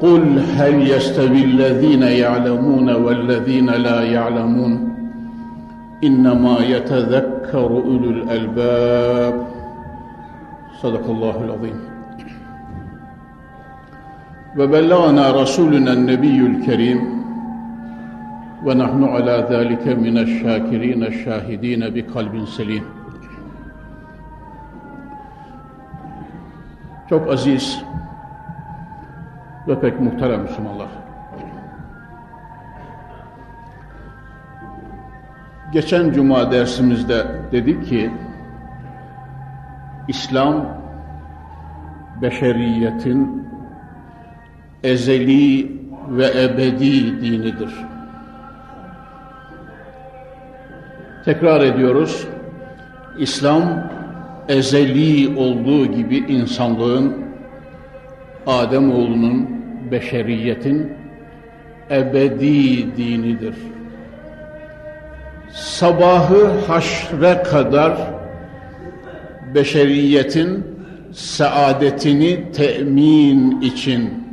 قل هل يستوي الذين يعلمون والذين لا يعلمون إنما يتذكر أولو الألباب صدق الله العظيم وبلغنا رسولنا النبي الكريم ونحن على ذلك من الشاكرين الشاهدين بقلب سليم Çok aziz ve pek muhterem Müslümanlar. Geçen cuma dersimizde dedik ki İslam beşeriyetin ezeli ve ebedi dinidir. Tekrar ediyoruz. İslam ezeli olduğu gibi insanlığın Adem oğlunun beşeriyetin ebedi dinidir. Sabahı haşre kadar beşeriyetin saadetini temin için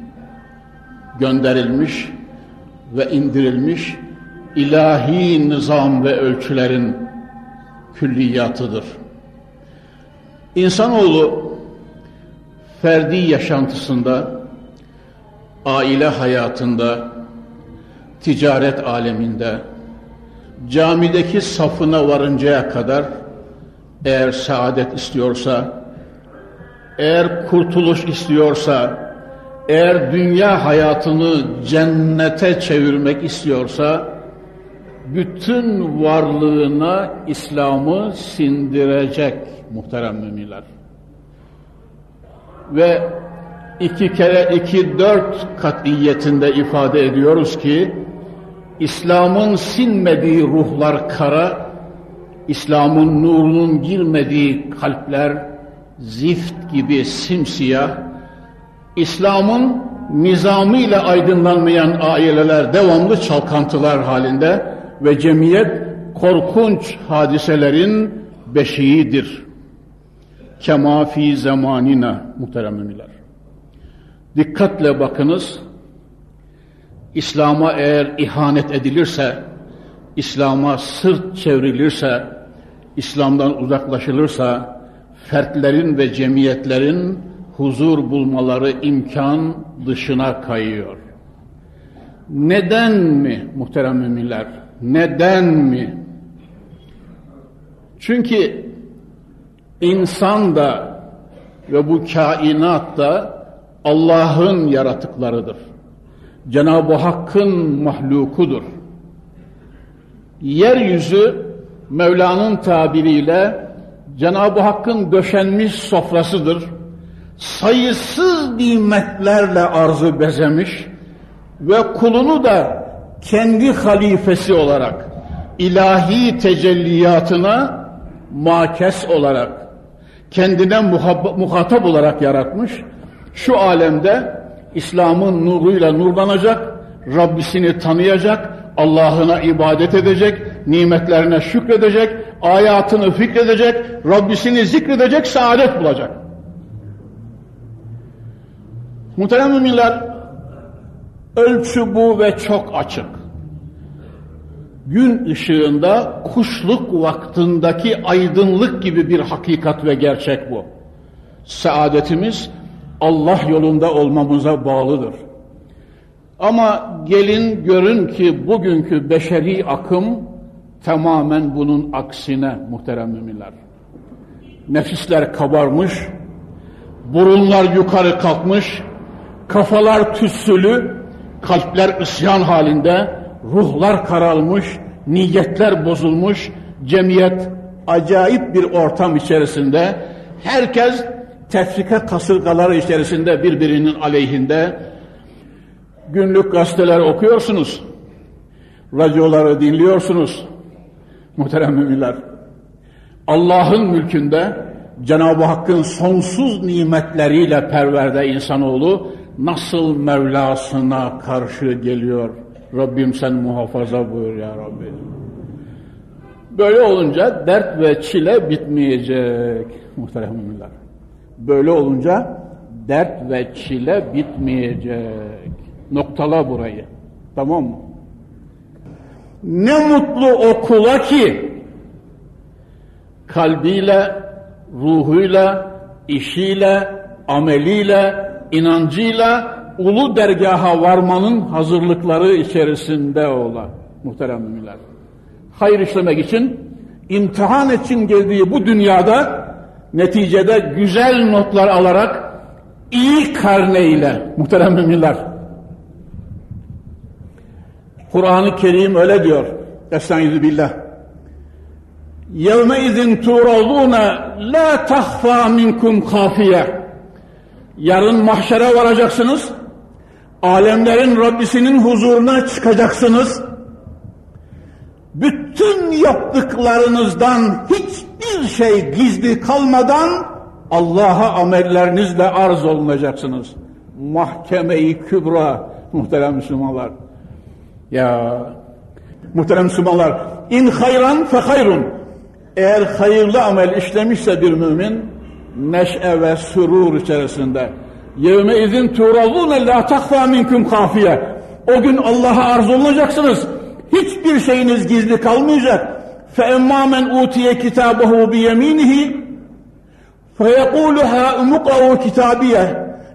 gönderilmiş ve indirilmiş ilahi nizam ve ölçülerin külliyatıdır. İnsanoğlu ferdi yaşantısında, aile hayatında, ticaret aleminde, camideki safına varıncaya kadar eğer saadet istiyorsa, eğer kurtuluş istiyorsa, eğer dünya hayatını cennete çevirmek istiyorsa, bütün varlığına İslam'ı sindirecek muhterem müminler. Ve iki kere iki dört katiyetinde ifade ediyoruz ki, İslam'ın sinmediği ruhlar kara, İslam'ın nurunun girmediği kalpler zift gibi simsiyah, İslam'ın nizamıyla aydınlanmayan aileler devamlı çalkantılar halinde ve cemiyet korkunç hadiselerin beşiğidir. Kema fi zamanina muhteremler. Dikkatle bakınız. İslam'a eğer ihanet edilirse, İslam'a sırt çevrilirse, İslam'dan uzaklaşılırsa, fertlerin ve cemiyetlerin huzur bulmaları imkan dışına kayıyor. Neden mi muhterem müminler? Neden mi? Çünkü insan da ve bu kainat da Allah'ın yaratıklarıdır. Cenab-ı Hakk'ın mahlukudur. Yeryüzü Mevla'nın tabiriyle Cenab-ı Hakk'ın döşenmiş sofrasıdır. Sayısız nimetlerle arzı bezemiş ve kulunu da kendi halifesi olarak ilahi tecelliyatına makes olarak kendine muhatap olarak yaratmış. Şu alemde İslam'ın nuruyla nurlanacak, Rabbisini tanıyacak, Allah'ına ibadet edecek, nimetlerine şükredecek, ayatını fikredecek, Rabbisini zikredecek, saadet bulacak. Muhterem müminler, ölçü bu ve çok açık. Gün ışığında kuşluk vaktindeki aydınlık gibi bir hakikat ve gerçek bu. Saadetimiz Allah yolunda olmamıza bağlıdır. Ama gelin görün ki bugünkü beşeri akım tamamen bunun aksine muhterem müminler. Nefisler kabarmış, burunlar yukarı kalkmış, kafalar tüssülü, kalpler isyan halinde, ruhlar karalmış, niyetler bozulmuş, cemiyet acayip bir ortam içerisinde herkes tefrika kasırgaları içerisinde birbirinin aleyhinde günlük gazeteler okuyorsunuz. Radyoları dinliyorsunuz. Muhterem müminler. Allah'ın mülkünde Cenab-ı Hakk'ın sonsuz nimetleriyle perverde insanoğlu nasıl Mevlasına karşı geliyor. Rabbim sen muhafaza buyur ya Rabbi. Böyle olunca dert ve çile bitmeyecek muhterem müminler. Böyle olunca dert ve çile bitmeyecek. Noktala burayı. Tamam mı? Ne mutlu o kula ki kalbiyle, ruhuyla, işiyle, ameliyle, inancıyla ulu dergaha varmanın hazırlıkları içerisinde ola muhterem müminler. Hayır işlemek için, imtihan için geldiği bu dünyada neticede güzel notlar alarak iyi karne ile muhterem müminler. Kur'an-ı Kerim öyle diyor. Estaizu billah Yevme izin tuğralûne la tahfâ minkum kafiye Yarın mahşere varacaksınız. Alemlerin Rabbisinin huzuruna çıkacaksınız. Bütün yaptıklarınızdan hiçbir şey gizli kalmadan Allah'a amellerinizle arz olunacaksınız. Mahkeme-i Kübra muhterem Müslümanlar. Ya muhterem Müslümanlar in hayran fe hayrun eğer hayırlı amel işlemişse bir mümin neşe ve sürur içerisinde yevme izin tuğralûne la takfâ minkum kafiye o gün Allah'a arz olunacaksınız hiçbir şeyiniz gizli kalmayacak fe emmâ men utiye kitâbehu biyemînihi فيقول ها مقرأوا كتابيه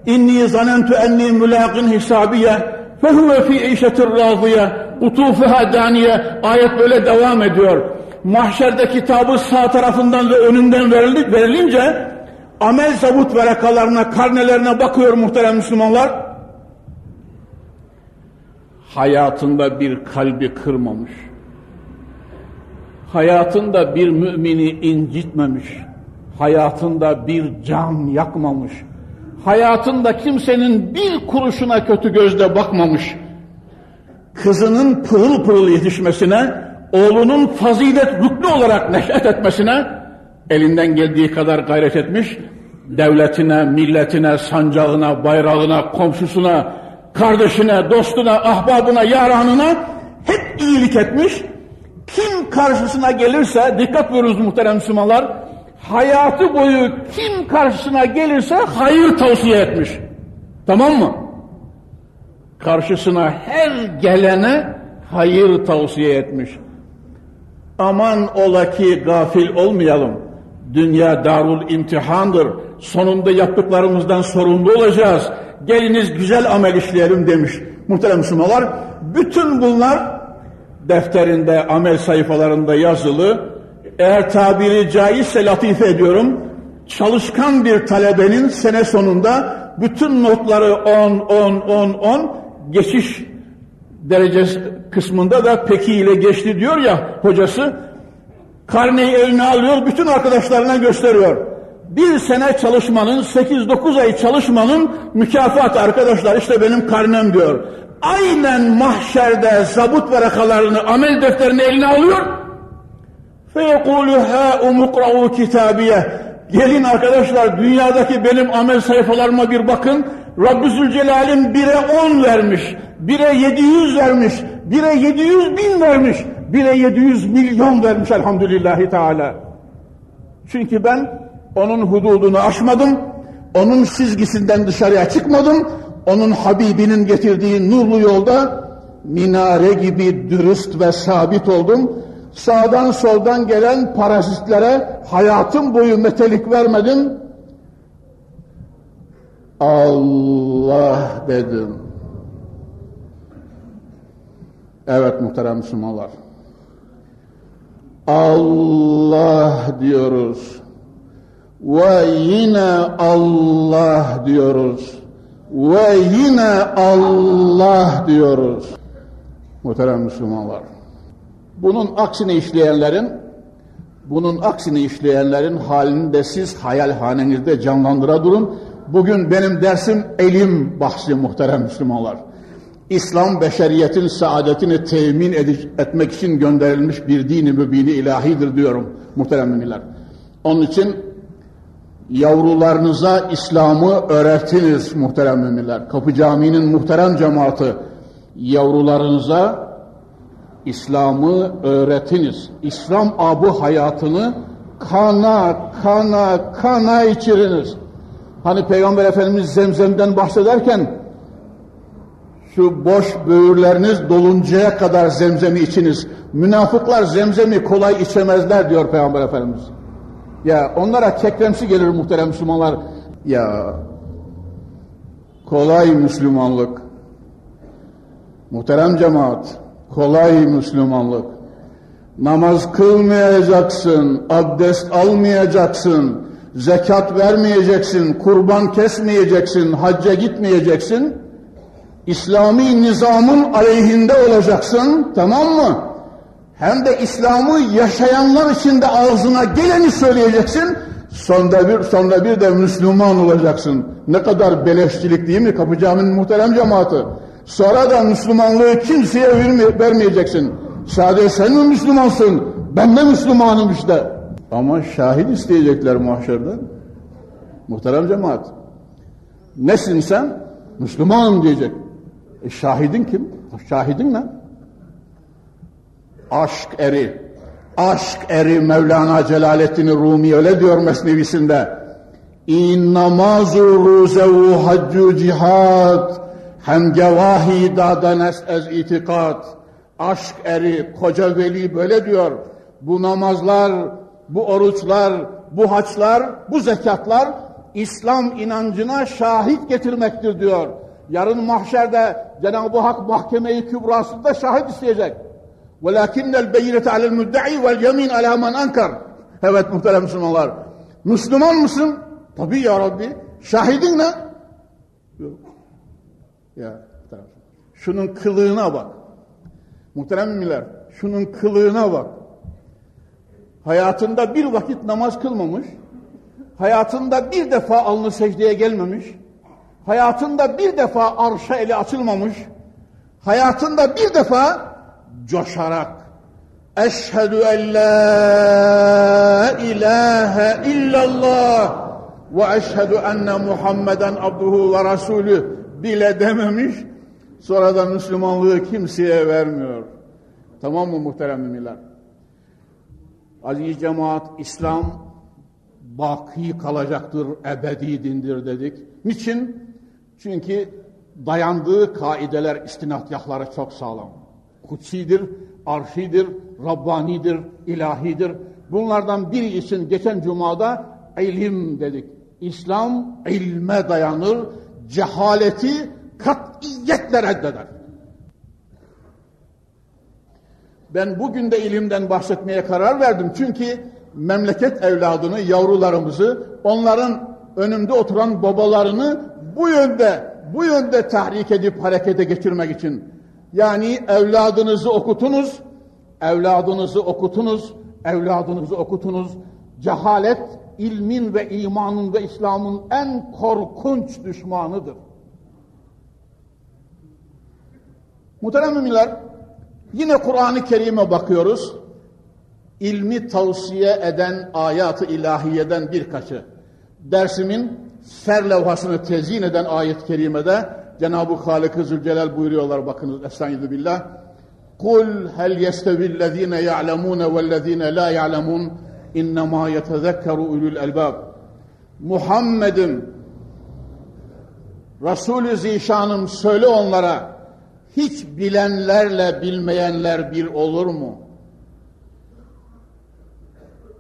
إني ظننت أني ملاق حسابيه فهو في عيشة راضية قطوفها دانية ayet böyle devam ediyor. Mahşerde kitabı sağ tarafından ve önünden verilince amel zabut verakalarına, karnelerine bakıyor muhterem Müslümanlar. Hayatında bir kalbi kırmamış. Hayatında bir mümini incitmemiş. Hayatında bir can yakmamış. Hayatında kimsenin bir kuruşuna kötü gözle bakmamış. Kızının pırıl pırıl yetişmesine, oğlunun fazilet rüknü olarak neşet etmesine elinden geldiği kadar gayret etmiş. Devletine, milletine, sancağına, bayrağına, komşusuna, kardeşine, dostuna, ahbabına, yaranına hep iyilik etmiş. Kim karşısına gelirse, dikkat buyurunuz muhterem Müslümanlar, hayatı boyu kim karşısına gelirse hayır tavsiye etmiş. Tamam mı? Karşısına her gelene hayır tavsiye etmiş. Aman ola ki gafil olmayalım. Dünya darul imtihandır. Sonunda yaptıklarımızdan sorumlu olacağız. Geliniz güzel amel işleyelim demiş. Muhterem Müslümanlar, bütün bunlar defterinde, amel sayfalarında yazılı, eğer tabiri caizse latife ediyorum, çalışkan bir talebenin sene sonunda bütün notları 10, 10, 10, 10, geçiş derecesi kısmında da peki ile geçti diyor ya hocası, karneyi eline alıyor, bütün arkadaşlarına gösteriyor Bir sene çalışmanın, 8-9 ay çalışmanın mükafatı arkadaşlar, işte benim karnem diyor. Aynen mahşerde zabut varakalarını, amel defterini eline alıyor, فَيَقُولُ هَا اُمُقْرَعُوا كِتَابِيَ Gelin arkadaşlar dünyadaki benim amel sayfalarıma bir bakın. Rabbi Zülcelal'im bire on vermiş, bire yedi yüz vermiş, bire yedi yüz bin vermiş, bire yedi yüz milyon vermiş elhamdülillahi teala. Çünkü ben onun hududunu aşmadım, onun çizgisinden dışarıya çıkmadım, onun Habibinin getirdiği nurlu yolda minare gibi dürüst ve sabit oldum sağdan soldan gelen parazitlere hayatım boyu metelik vermedim. Allah dedim. Evet muhterem Müslümanlar. Allah diyoruz. Ve yine Allah diyoruz. Ve yine Allah diyoruz. Muhterem Müslümanlar. Bunun aksine işleyenlerin Bunun aksini işleyenlerin halini de siz hayalhanenizde canlandıra durun. Bugün benim dersim elim bahsi muhterem Müslümanlar. İslam beşeriyetin saadetini temin etmek için gönderilmiş bir dini mübini ilahidir diyorum muhterem müminler. Onun için yavrularınıza İslam'ı öğretiniz muhterem müminler. Kapı Camii'nin muhterem cemaati yavrularınıza İslam'ı öğretiniz. İslam abu hayatını kana kana kana içiriniz. Hani Peygamber Efendimiz zemzemden bahsederken şu boş böğürleriniz doluncaya kadar zemzemi içiniz. Münafıklar zemzemi kolay içemezler diyor Peygamber Efendimiz. Ya onlara kekremsi gelir muhterem Müslümanlar. Ya kolay Müslümanlık. Muhterem cemaat, kolay Müslümanlık. Namaz kılmayacaksın, abdest almayacaksın, zekat vermeyeceksin, kurban kesmeyeceksin, hacca gitmeyeceksin. İslami nizamın aleyhinde olacaksın, tamam mı? Hem de İslam'ı yaşayanlar için de ağzına geleni söyleyeceksin. Sonra bir, sonra bir de Müslüman olacaksın. Ne kadar beleşçilik değil mi Kapı Camii'nin muhterem cemaati? Sonra da Müslümanlığı kimseye vermeyeceksin. Sadece sen mi Müslümansın? Ben de Müslümanım işte. Ama şahit isteyecekler mahşerde. Muhterem cemaat. Nesin sen? Müslümanım diyecek. E şahidin kim? Şahidin ne? Aşk eri. Aşk eri Mevlana Celaleddin Rumi öyle diyor mesnevisinde. İn namazu ruzevu haccu cihad hem gevahi dadanest ez itikat. Aşk eri, koca veli böyle diyor. Bu namazlar, bu oruçlar, bu haçlar, bu zekatlar İslam inancına şahit getirmektir diyor. Yarın mahşerde Cenab-ı Hak mahkemeyi kübrasında şahit isteyecek. Velakinnel beyinete alel müddei vel yemin ala men ankar. Evet muhterem Müslümanlar. Müslüman mısın? Tabii ya Rabbi. Şahidin ne? Yok. Ya tamam. Şunun kılığına bak. Muhterem müminler, şunun kılığına bak. Hayatında bir vakit namaz kılmamış, hayatında bir defa alnı secdeye gelmemiş, hayatında bir defa arşa eli açılmamış, hayatında bir defa coşarak Eşhedü en la ilahe illallah ve eşhedü enne Muhammeden abduhu ve rasulü bile dememiş, sonra da Müslümanlığı kimseye vermiyor. Tamam mı muhterem müminler? Aziz cemaat, İslam baki kalacaktır, ebedi dindir dedik. Niçin? Çünkü dayandığı kaideler, istinatgahları çok sağlam. Kutsidir, arşidir, Rabbanidir, ilahidir. Bunlardan biri için geçen cumada ilim dedik. İslam ilme dayanır, cehaleti katiyetle reddeder. Ben bugün de ilimden bahsetmeye karar verdim. Çünkü memleket evladını, yavrularımızı, onların önümde oturan babalarını bu yönde, bu yönde tahrik edip harekete geçirmek için. Yani evladınızı okutunuz, evladınızı okutunuz, evladınızı okutunuz. Cehalet, ilmin ve imanın ve İslam'ın en korkunç düşmanıdır. Muhterem müminler, yine Kur'an-ı Kerim'e bakıyoruz. İlmi tavsiye eden ayat-ı ilahiyeden birkaçı. Dersimin serlevhasını tezyin eden ayet-i kerimede Cenab-ı Halik-i Zülcelal buyuruyorlar bakınız Estaizu billah. Kul hel yestevillezine ya'lemune vellezine la ya'lemun innema yetezekkeru ulul elbab. Muhammed'im Resulü Zişanım söyle onlara hiç bilenlerle bilmeyenler bir olur mu?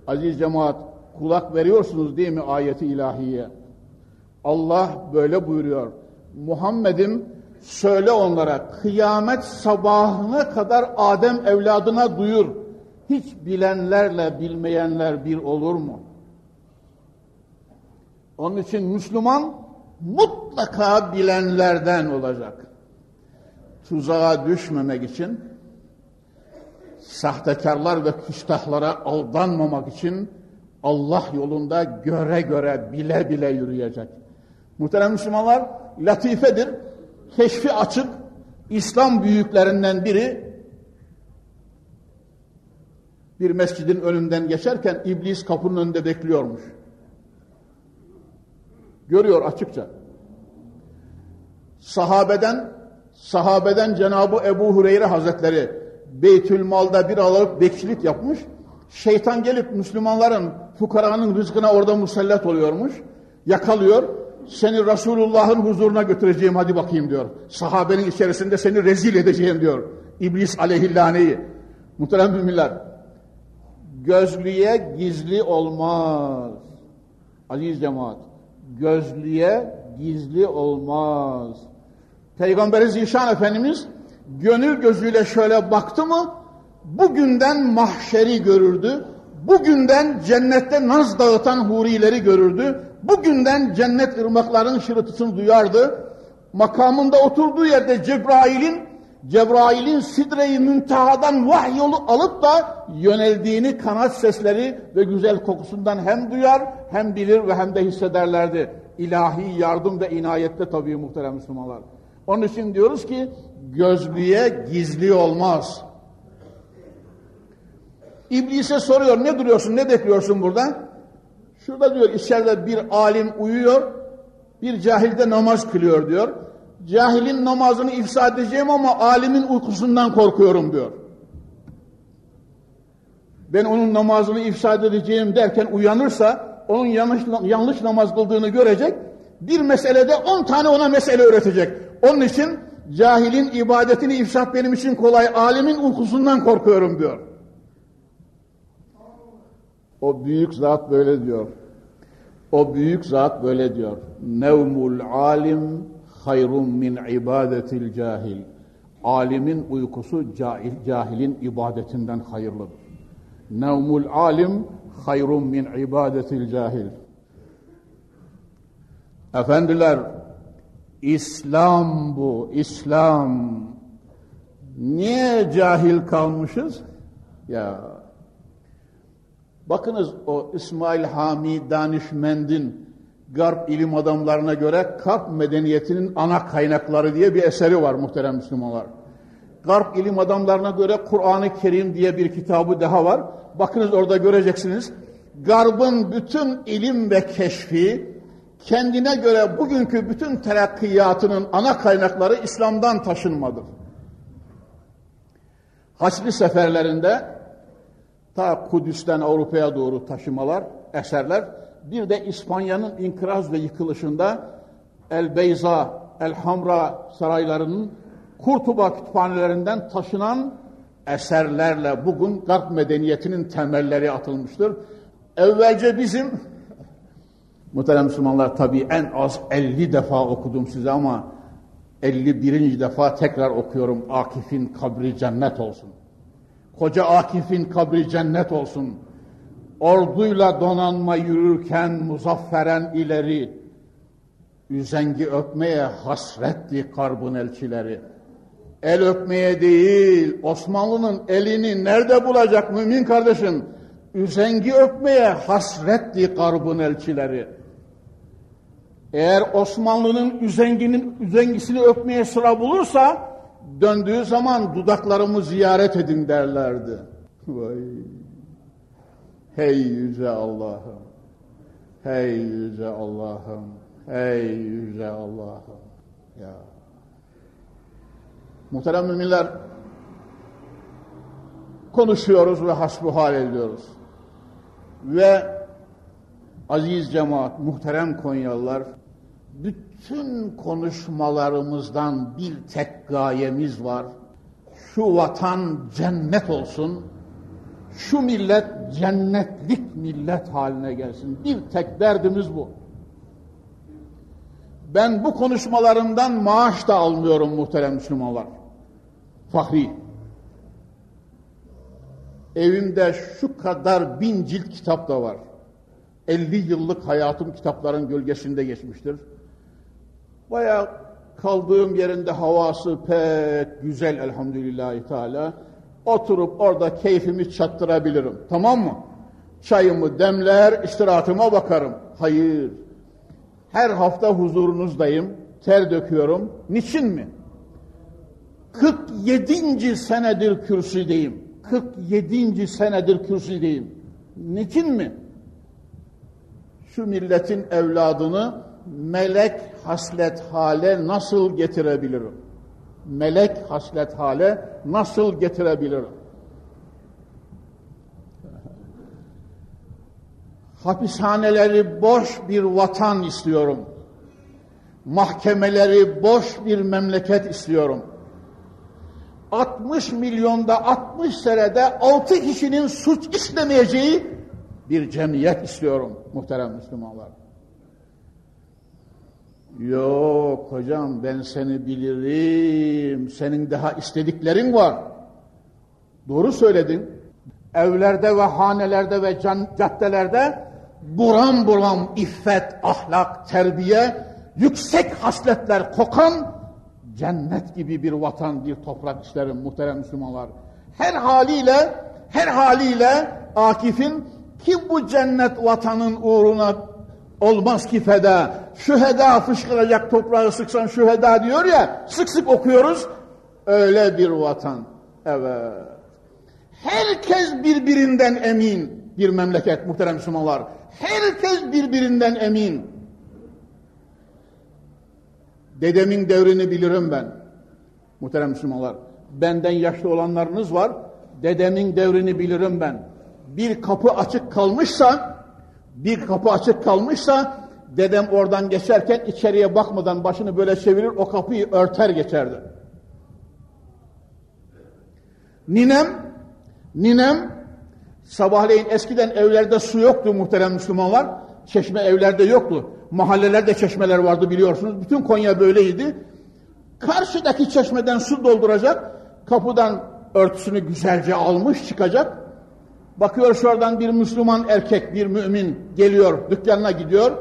Aziz cemaat kulak veriyorsunuz değil mi ayeti ilahiye? Allah böyle buyuruyor. Muhammed'im söyle onlara kıyamet sabahına kadar Adem evladına duyur. Hiç bilenlerle bilmeyenler bir olur mu? Onun için Müslüman mutlaka bilenlerden olacak tuzağa düşmemek için sahtekarlar ve küstahlara aldanmamak için Allah yolunda göre göre bile bile yürüyecek. Muhterem Müslümanlar latifedir, keşfi açık, İslam büyüklerinden biri bir mescidin önünden geçerken iblis kapının önünde bekliyormuş. Görüyor açıkça. Sahabeden sahabeden Cenabı Ebu Hureyre Hazretleri Beytül Mal'da bir alıp bekçilik yapmış. Şeytan gelip Müslümanların, fukaranın rızkına orada musallat oluyormuş. Yakalıyor. Seni Resulullah'ın huzuruna götüreceğim hadi bakayım diyor. Sahabenin içerisinde seni rezil edeceğim diyor. İblis aleyhillaneyi. Muhterem müminler. Gözlüye gizli olmaz. Aziz cemaat. Gözlüye gizli olmaz. Peygamberi Zişan Efendimiz gönül gözüyle şöyle baktı mı bugünden mahşeri görürdü. Bugünden cennette naz dağıtan hurileri görürdü. Bugünden cennet ırmaklarının şırıltısını duyardı. Makamında oturduğu yerde Cebrail'in Cebrail'in sidre-i müntehadan vahyolu alıp da yöneldiğini kanat sesleri ve güzel kokusundan hem duyar hem bilir ve hem de hissederlerdi. İlahi yardım ve inayette tabii muhterem Müslümanlar. Onun için diyoruz ki gözlüğe gizli olmaz. İblise soruyor ne duruyorsun ne bekliyorsun burada? Şurada diyor içeride bir alim uyuyor, bir cahil de namaz kılıyor diyor. Cahilin namazını ifsa edeceğim ama alimin uykusundan korkuyorum diyor. Ben onun namazını ifsa edeceğim derken uyanırsa onun yanlış, yanlış namaz kıldığını görecek. Bir meselede on tane ona mesele öğretecek. Onun için cahilin ibadetini ifsat benim için kolay, alimin uykusundan korkuyorum diyor. O büyük zat böyle diyor. O büyük zat böyle diyor. Nevmul alim hayrun min ibadetil cahil. Alimin uykusu cahil, cahilin ibadetinden hayırlıdır. Nevmul alim hayrun min ibadetil cahil. Efendiler, İslam bu, İslam. Niye cahil kalmışız? Ya bakınız o İsmail Hami Danişmend'in Garp ilim adamlarına göre Karp medeniyetinin ana kaynakları diye bir eseri var muhterem Müslümanlar. Garp ilim adamlarına göre Kur'an-ı Kerim diye bir kitabı daha var. Bakınız orada göreceksiniz. Garb'ın bütün ilim ve keşfi kendine göre bugünkü bütün terakkiyatının ana kaynakları İslam'dan taşınmadır. Haçlı seferlerinde ta Kudüs'ten Avrupa'ya doğru taşımalar, eserler, bir de İspanya'nın inkıraz ve yıkılışında El Beyza, El Hamra saraylarının Kurtuba kütüphanelerinden taşınan eserlerle bugün Garp medeniyetinin temelleri atılmıştır. Evvelce bizim Muhterem Müslümanlar tabii en az 50 defa okudum size ama 51. defa tekrar okuyorum. Akif'in kabri cennet olsun. Koca Akif'in kabri cennet olsun. Orduyla donanma yürürken muzafferen ileri, üzengi öpmeye hasretti karbın elçileri. El öpmeye değil, Osmanlı'nın elini nerede bulacak mümin kardeşim? Üzengi öpmeye hasretti karbın elçileri. Eğer Osmanlı'nın üzenginin üzengisini öpmeye sıra bulursa döndüğü zaman dudaklarımı ziyaret edin derlerdi. Vay. Hey yüce Allah'ım. Hey yüce Allah'ım. Hey yüce Allah'ım. Ya. Muhterem müminler konuşuyoruz ve hasbuhal ediyoruz. Ve aziz cemaat, muhterem Konyalılar bütün konuşmalarımızdan bir tek gayemiz var. Şu vatan cennet olsun, şu millet cennetlik millet haline gelsin. Bir tek derdimiz bu. Ben bu konuşmalarımdan maaş da almıyorum muhterem Müslümanlar. Fahri. Evimde şu kadar bin cilt kitap da var. 50 yıllık hayatım kitapların gölgesinde geçmiştir. Baya kaldığım yerinde havası pek güzel elhamdülillahi teala. Oturup orada keyfimi çattırabilirim. Tamam mı? Çayımı demler, istirahatıma bakarım. Hayır. Her hafta huzurunuzdayım. Ter döküyorum. Niçin mi? 47. senedir kürsüdeyim. 47. senedir kürsüdeyim. Niçin mi? Şu milletin evladını melek haslet hale nasıl getirebilirim? Melek haslet hale nasıl getirebilirim? Hapishaneleri boş bir vatan istiyorum. Mahkemeleri boş bir memleket istiyorum. 60 milyonda 60 senede 6 kişinin suç işlemeyeceği bir cemiyet istiyorum muhterem Müslümanlar. Yok hocam ben seni bilirim. Senin daha istediklerin var. Doğru söyledin. Evlerde ve hanelerde ve can, caddelerde buram buram iffet, ahlak, terbiye, yüksek hasletler kokan cennet gibi bir vatan, bir toprak isterim muhterem Müslümanlar. Her haliyle, her haliyle Akif'in ki bu cennet vatanın uğruna olmaz ki feda. Şüheda fışkıracak toprağı sıksan şüheda diyor ya, sık sık okuyoruz. Öyle bir vatan. Evet. Herkes birbirinden emin bir memleket muhterem Müslümanlar. Herkes birbirinden emin. Dedemin devrini bilirim ben. Muhterem Müslümanlar. Benden yaşlı olanlarınız var. Dedemin devrini bilirim ben. Bir kapı açık kalmışsa, bir kapı açık kalmışsa, dedem oradan geçerken içeriye bakmadan başını böyle çevirir, o kapıyı örter geçerdi. Ninem, ninem, sabahleyin eskiden evlerde su yoktu muhterem Müslümanlar. Çeşme evlerde yoktu. Mahallelerde çeşmeler vardı biliyorsunuz. Bütün Konya böyleydi. Karşıdaki çeşmeden su dolduracak. Kapıdan örtüsünü güzelce almış çıkacak. Bakıyor şuradan bir Müslüman erkek, bir mümin geliyor, dükkanına gidiyor.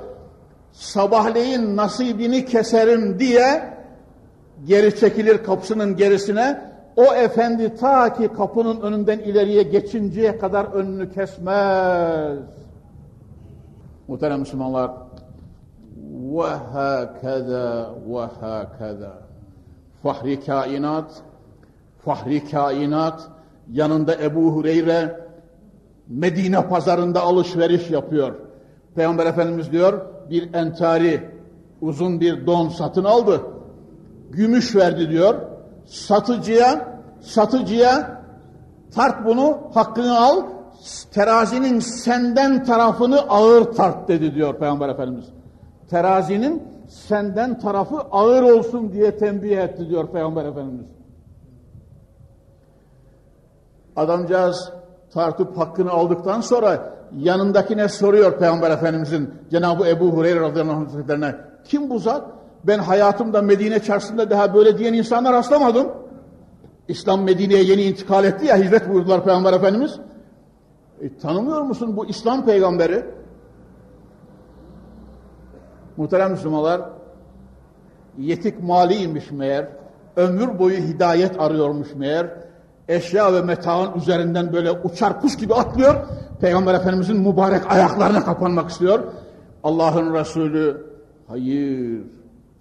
Sabahleyin nasibini keserim diye geri çekilir kapısının gerisine. O efendi ta ki kapının önünden ileriye geçinceye kadar önünü kesmez. Muhterem Müslümanlar, ve hakeza. Fahri kainat, fahri kainat, yanında Ebu Hureyre, Medine pazarında alışveriş yapıyor. Peygamber Efendimiz diyor, bir entari, uzun bir don satın aldı. Gümüş verdi diyor. Satıcıya, satıcıya tart bunu, hakkını al, terazinin senden tarafını ağır tart dedi diyor Peygamber Efendimiz. Terazinin senden tarafı ağır olsun diye tembih etti diyor Peygamber Efendimiz. Adamcağız tartıp hakkını aldıktan sonra yanındakine soruyor Peygamber Efendimizin Cenab-ı Ebu Hureyre radıyallahu anh kim bu zat? Ben hayatımda Medine çarşısında daha böyle diyen insanlar rastlamadım. İslam Medine'ye yeni intikal etti ya hicret buyurdular Peygamber Efendimiz. E, tanımıyor musun bu İslam peygamberi? Muhterem Müslümanlar, yetik maliymiş meğer, ömür boyu hidayet arıyormuş meğer, eşya ve metaın üzerinden böyle uçar kuş gibi atlıyor, Peygamber Efendimizin mübarek ayaklarına kapanmak istiyor. Allah'ın Resulü, hayır,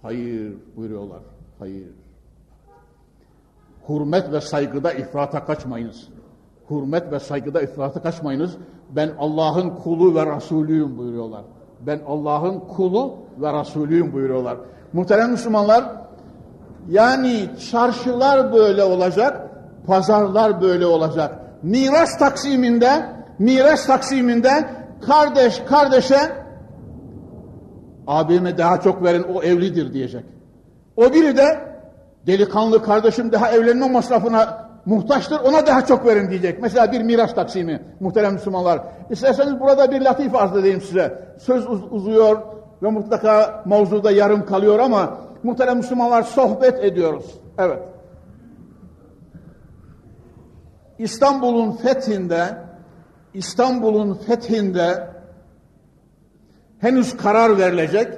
hayır buyuruyorlar, hayır. Hürmet ve saygıda ifrata kaçmayınız hürmet ve saygıda ifrata kaçmayınız. Ben Allah'ın kulu ve Resulüyüm buyuruyorlar. Ben Allah'ın kulu ve Resulüyüm buyuruyorlar. Muhterem Müslümanlar, yani çarşılar böyle olacak, pazarlar böyle olacak. Miras taksiminde, miras taksiminde kardeş kardeşe abime daha çok verin o evlidir diyecek. O biri de delikanlı kardeşim daha evlenme masrafına muhtaçtır ona daha çok verin diyecek. Mesela bir miras taksimi muhterem Müslümanlar. İsterseniz burada bir latif arz edeyim size. Söz uz uzuyor ve mutlaka mevzuda yarım kalıyor ama muhterem Müslümanlar sohbet ediyoruz. Evet. İstanbul'un fethinde İstanbul'un fethinde henüz karar verilecek.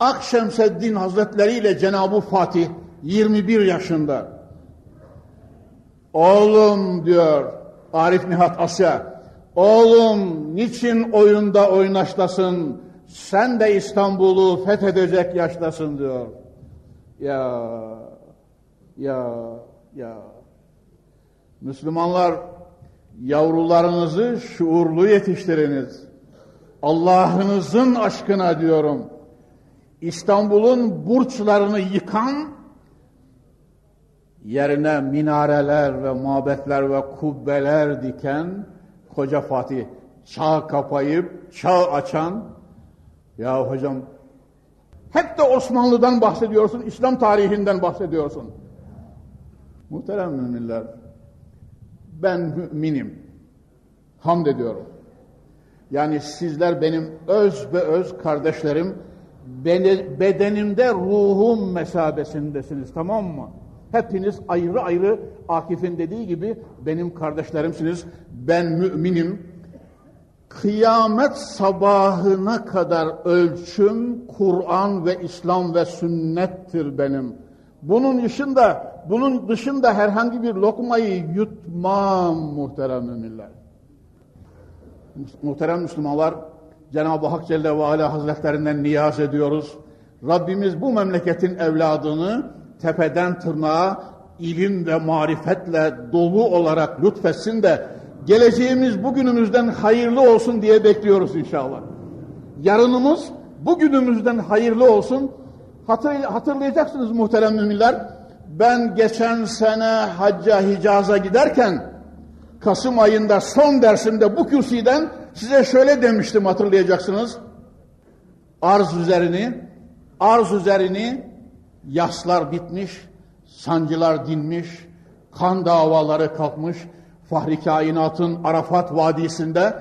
Akşemseddin Hazretleri ile Cenab-ı Fatih 21 yaşında Oğlum diyor Arif Nihat Asya, oğlum niçin oyunda oynaştasın, sen de İstanbul'u fethedecek yaştasın diyor. Ya, ya, ya. Müslümanlar yavrularınızı şuurlu yetiştiriniz. Allah'ınızın aşkına diyorum. İstanbul'un burçlarını yıkan, yerine minareler ve mabetler ve kubbeler diken Hoca Fatih çağ kapayıp çağ açan ya hocam hep de Osmanlı'dan bahsediyorsun, İslam tarihinden bahsediyorsun. Muhterem müminler, ben müminim. Hamd ediyorum. Yani sizler benim öz ve öz kardeşlerim, bedenimde ruhum mesabesindesiniz tamam mı? Hepiniz ayrı ayrı Akif'in dediği gibi benim kardeşlerimsiniz. Ben müminim. Kıyamet sabahına kadar ölçüm Kur'an ve İslam ve sünnettir benim. Bunun dışında, bunun dışında herhangi bir lokmayı yutmam muhterem müminler. Muhterem Müslümanlar, Cenab-ı Hak Celle ve Ala Hazretlerinden niyaz ediyoruz. Rabbimiz bu memleketin evladını tepeden tırnağa ilim ve marifetle dolu olarak lütfetsin de geleceğimiz bugünümüzden hayırlı olsun diye bekliyoruz inşallah. Yarınımız bugünümüzden hayırlı olsun. Hatır, hatırlayacaksınız muhterem müminler. Ben geçen sene hacca Hicaz'a giderken Kasım ayında son dersimde bu kürsüden size şöyle demiştim hatırlayacaksınız. Arz üzerini, arz üzerini yaslar bitmiş, sancılar dinmiş, kan davaları kalkmış, Fahri Kainat'ın Arafat Vadisi'nde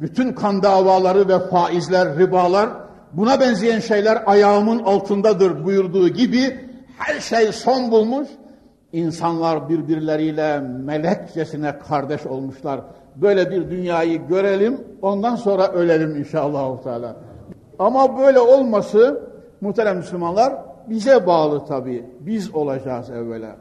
bütün kan davaları ve faizler, ribalar, buna benzeyen şeyler ayağımın altındadır buyurduğu gibi her şey son bulmuş, insanlar birbirleriyle melekçesine kardeş olmuşlar. Böyle bir dünyayı görelim, ondan sonra ölelim inşallah. Teala. Ama böyle olması muhterem Müslümanlar bize bağlı tabii. Biz olacağız evvela.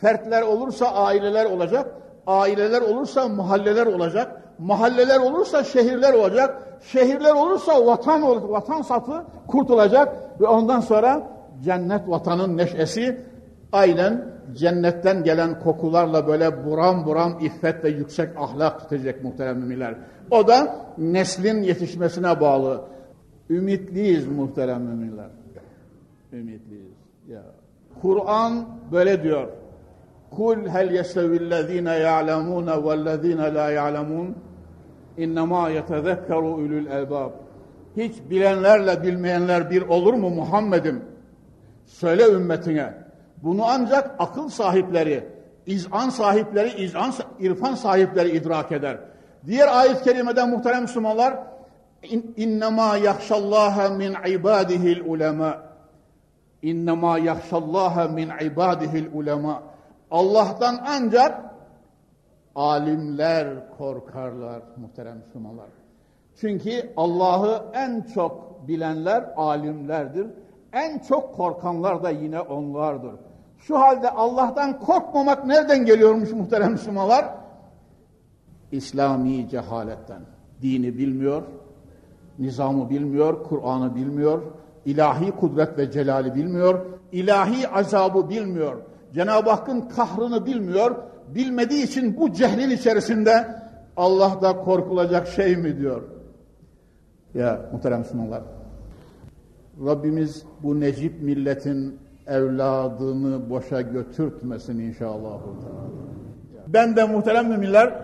Fertler olursa aileler olacak, aileler olursa mahalleler olacak, mahalleler olursa şehirler olacak, şehirler olursa vatan vatan satı kurtulacak ve ondan sonra cennet vatanın neşesi aynen cennetten gelen kokularla böyle buram buram iffet ve yüksek ahlak tutacak muhterem müminler. O da neslin yetişmesine bağlı. Ümitliyiz muhterem müminler. Ümitliyiz. Ya. Kur'an böyle diyor. Kul hel yestevillezine ya'lemune vellezine la ya'lemun innema yetezekkeru ulul elbab. Hiç bilenlerle bilmeyenler bir olur mu Muhammed'im? Söyle ümmetine. Bunu ancak akıl sahipleri, izan sahipleri, izan, irfan sahipleri idrak eder. Diğer ayet-i kerimede muhterem Müslümanlar innema yahşallaha min ibadihil ulema innema yahşallaha min ibadihil ulema Allah'tan ancak alimler korkarlar muhterem Müslümanlar. Çünkü Allah'ı en çok bilenler alimlerdir. En çok korkanlar da yine onlardır. Şu halde Allah'tan korkmamak nereden geliyormuş muhterem Müslümanlar? İslami cehaletten. Dini bilmiyor, nizamı bilmiyor, Kur'an'ı bilmiyor, ilahi kudret ve celali bilmiyor, ilahi azabı bilmiyor, Cenab-ı Hakk'ın kahrını bilmiyor, bilmediği için bu cehlin içerisinde Allah'ta korkulacak şey mi diyor. Ya muhterem Müslümanlar, Rabbimiz bu necip milletin evladını boşa götürtmesin inşallah. Ben de muhterem müminler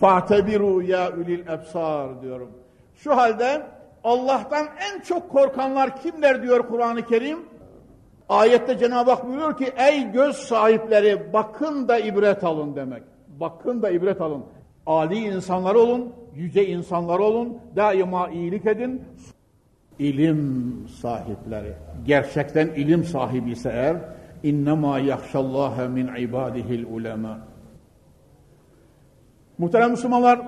fatebiru ya ülil ebsar diyorum. Şu halde Allah'tan en çok korkanlar kimler diyor Kur'an-ı Kerim? Ayette Cenab-ı Hak buyuruyor ki ey göz sahipleri bakın da ibret alın demek. Bakın da ibret alın. Ali insanlar olun, yüce insanlar olun, daima iyilik edin. İlim sahipleri, gerçekten ilim sahibi ise eğer, innema yahşallâhe min ibadihil ulema. Muhterem Müslümanlar,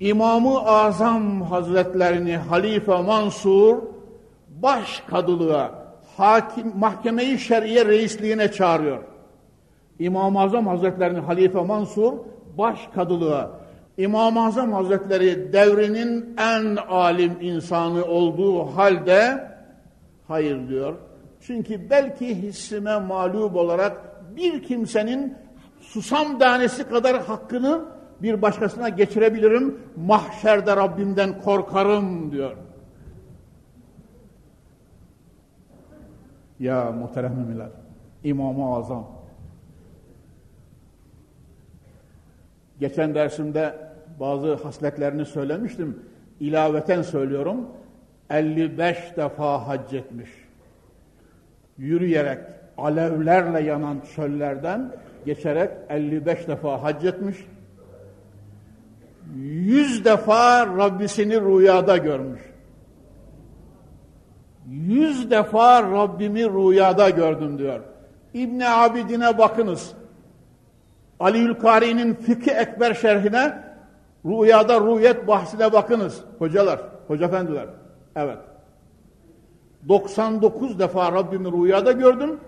İmamı Azam Hazretlerini Halife Mansur baş kadılığa, hakim, mahkemeyi şer'iye reisliğine çağırıyor. İmam-ı Azam Hazretlerinin Halife Mansur baş kadılığa, İmam-ı Azam Hazretleri devrinin en alim insanı olduğu halde hayır diyor. Çünkü belki hissime mağlup olarak bir kimsenin susam tanesi kadar hakkını bir başkasına geçirebilirim. Mahşerde Rabbimden korkarım diyor. Ya muhterem müminler, İmam-ı Azam. Geçen dersimde bazı hasletlerini söylemiştim. İlaveten söylüyorum. 55 defa hac etmiş. Yürüyerek alevlerle yanan çöllerden geçerek 55 defa hac etmiş. 100 defa Rabbisini rüyada görmüş. 100 defa Rabbimi rüyada gördüm diyor. İbn Abidin'e bakınız. Ali Kari'nin Fıkı Ekber şerhine rüyada rüyet bahsine bakınız. Hocalar, hoca efendiler. Evet. 99 defa Rabbimi rüyada gördüm.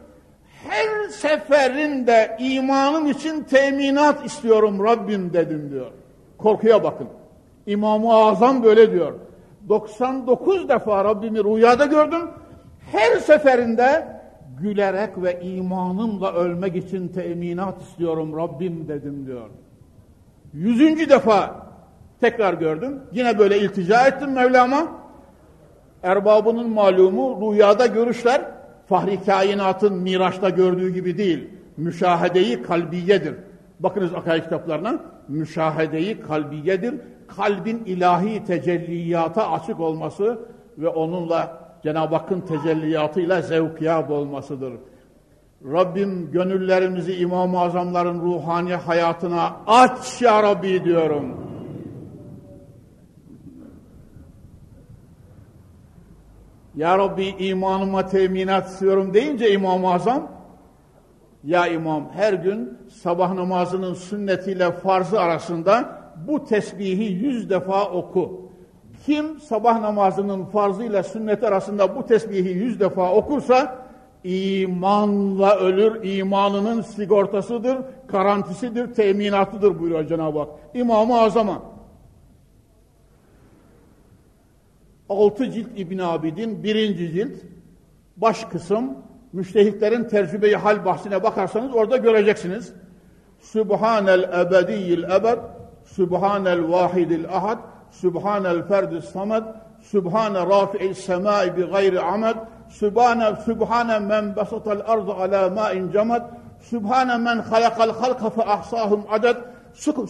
Her seferinde imanım için teminat istiyorum Rabbim dedim diyor. Korkuya bakın. İmam-ı Azam böyle diyor. 99 defa Rabbimi rüyada gördüm. Her seferinde gülerek ve imanımla ölmek için teminat istiyorum Rabbim dedim diyor. Yüzüncü defa tekrar gördüm. Yine böyle iltica ettim Mevlam'a. Erbabının malumu rüyada görüşler fahri kainatın Miraç'ta gördüğü gibi değil. Müşahedeyi kalbiyedir. Bakınız akay kitaplarına müşahedeyi kalbiyedir. Kalbin ilahi tecelliyata açık olması ve onunla Cenab-ı Hakk'ın tecelliyatıyla zevkiyab olmasıdır. Rabbim gönüllerimizi İmam-ı Azamların ruhani hayatına aç ya Rabbi diyorum. Ya Rabbi imanıma teminat istiyorum deyince İmam-ı Azam ya İmam her gün sabah namazının sünnetiyle farzı arasında bu tesbihi yüz defa oku. Kim sabah namazının farzıyla sünnet arasında bu tesbihi yüz defa okursa imanla ölür, imanının sigortasıdır, garantisidir, teminatıdır buyuruyor Cenab-ı Hak. İmam-ı Azam'a. Altı cilt İbn Abidin, birinci cilt, baş kısım, müştehitlerin tercübe hal bahsine bakarsanız orada göreceksiniz. Sübhanel ebediyil ebed, Sübhanel vahidil ahad, Sübhanel ferdis samed, Sübhane rafi'il semai bi gayri amed, Sübhane, Sübhane men basatal ardı ala ma'in camad, Sübhane men halakal halka fe ahsahum aded,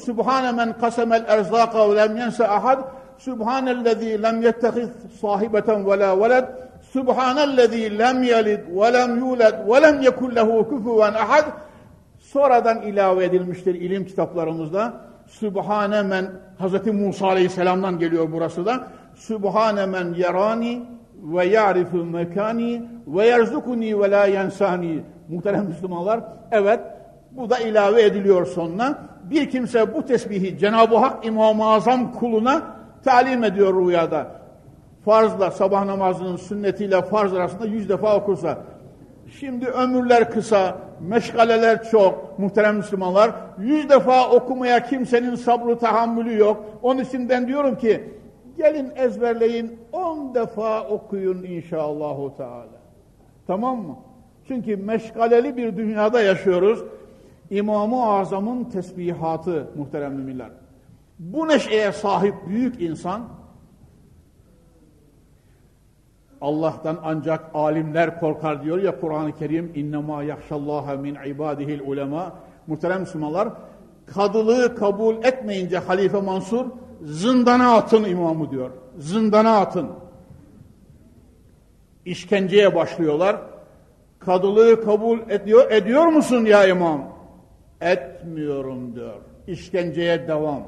Sübhane men kasemel erzaka ve lem yense ahad, Sübhanellezî lem yettehiz sahibeten ve la veled, Sübhanellezî lem yelid ve lem yuled ve lem yekun lehu küfüven ahad. Sonradan ilave edilmiştir ilim kitaplarımızda. Sübhane men Hz. Musa Aleyhisselam'dan geliyor burası da. Sübhane men yerani ve ya'rifu mekani ve yerzukuni ve la yensani. Muhterem Müslümanlar, evet bu da ilave ediliyor sonuna. Bir kimse bu tesbihi Cenab-ı Hak İmam-ı Azam kuluna talim ediyor rüyada. Farzla sabah namazının sünnetiyle farz arasında yüz defa okursa. Şimdi ömürler kısa, meşgaleler çok muhterem Müslümanlar. Yüz defa okumaya kimsenin sabrı tahammülü yok. Onun için ben diyorum ki gelin ezberleyin on defa okuyun inşallahü teala. Tamam mı? Çünkü meşgaleli bir dünyada yaşıyoruz. İmam-ı Azam'ın tesbihatı muhterem müminler. Bu neşeye sahip büyük insan Allah'tan ancak alimler korkar diyor ya Kur'an-ı Kerim innema yahşallaha min ibadihil ulema muhterem Müslümanlar kadılığı kabul etmeyince Halife Mansur zindana atın imamı diyor. Zindana atın. İşkenceye başlıyorlar. Kadılığı kabul ediyor, ediyor musun ya imam? Etmiyorum diyor. İşkenceye devam.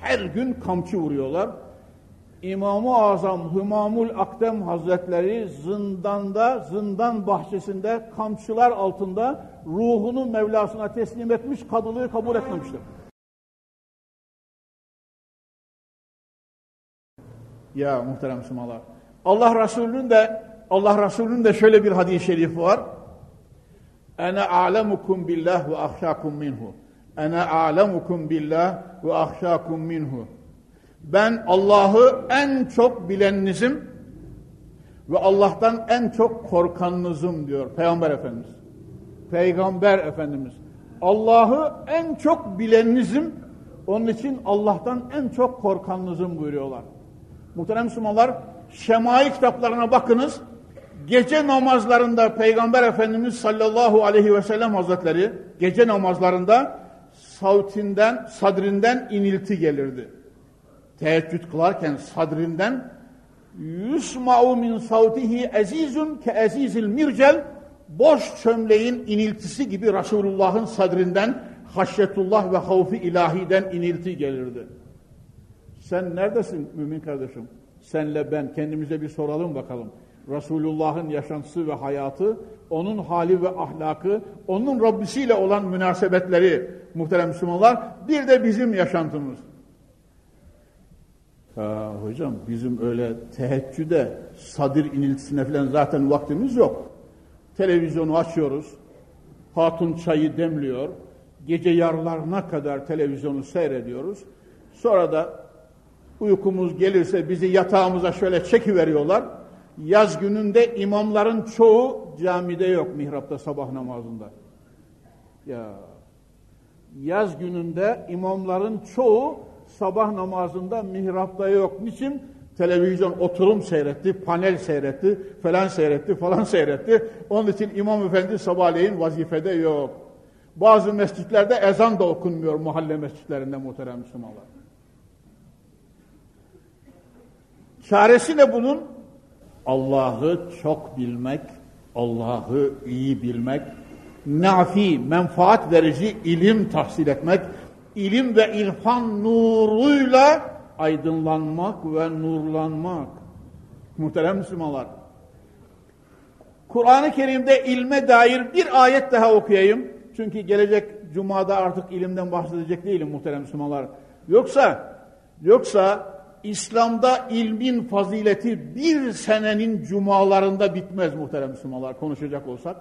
Her gün kamçı vuruyorlar. İmam-ı Azam Hümamul Akdem Hazretleri zindanda, zindan bahçesinde kamçılar altında ruhunu Mevlasına teslim etmiş, kadılığı kabul etmemiştir. Ya muhterem Müslümanlar. Allah Resulü'nün de Allah Resulü'nün de şöyle bir hadis-i şerifi var. Ene a'lemukum billah ve ahşakum minhu. Ene a'lemukum billah ve ahşakum minhu. Ben Allah'ı en çok bileninizim ve Allah'tan en çok korkanınızım diyor Peygamber Efendimiz. Peygamber Efendimiz. Allah'ı en çok bileninizim, onun için Allah'tan en çok korkanınızım buyuruyorlar. Muhterem Müslümanlar, şemai kitaplarına bakınız. Gece namazlarında Peygamber Efendimiz sallallahu aleyhi ve sellem hazretleri gece namazlarında savtinden, sadrinden inilti gelirdi. Teheccüd kılarken sadrinden yusma'u min savtihi ezizun ke ezizil mircel boş çömleğin iniltisi gibi Resulullah'ın sadrinden haşyetullah ve havfi ilahiden inilti gelirdi. Sen neredesin mümin kardeşim? Senle ben kendimize bir soralım bakalım. Resulullah'ın yaşantısı ve hayatı, onun hali ve ahlakı, onun Rabbisiyle olan münasebetleri muhterem Müslümanlar, bir de bizim yaşantımız. Ha, hocam bizim öyle teheccüde, sadir iniltisine falan zaten vaktimiz yok. Televizyonu açıyoruz, hatun çayı demliyor, gece yarılarına kadar televizyonu seyrediyoruz. Sonra da uykumuz gelirse bizi yatağımıza şöyle çekiveriyorlar. Yaz gününde imamların çoğu camide yok mihrapta sabah namazında. Ya yaz gününde imamların çoğu sabah namazında mihrapta yok. Niçin? Televizyon oturum seyretti, panel seyretti, falan seyretti, falan seyretti. Onun için imam efendi sabahleyin vazifede yok. Bazı mescitlerde ezan da okunmuyor mahalle mescitlerinde muhterem Müslümanlar. Çaresi ne bunun? Allah'ı çok bilmek, Allah'ı iyi bilmek, nafi, menfaat verici ilim tahsil etmek, ilim ve irfan nuruyla aydınlanmak ve nurlanmak. Muhterem Müslümanlar, Kur'an-ı Kerim'de ilme dair bir ayet daha okuyayım. Çünkü gelecek cumada artık ilimden bahsedecek değilim muhterem Müslümanlar. Yoksa, yoksa İslam'da ilmin fazileti bir senenin cumalarında bitmez muhterem Müslümanlar konuşacak olsak.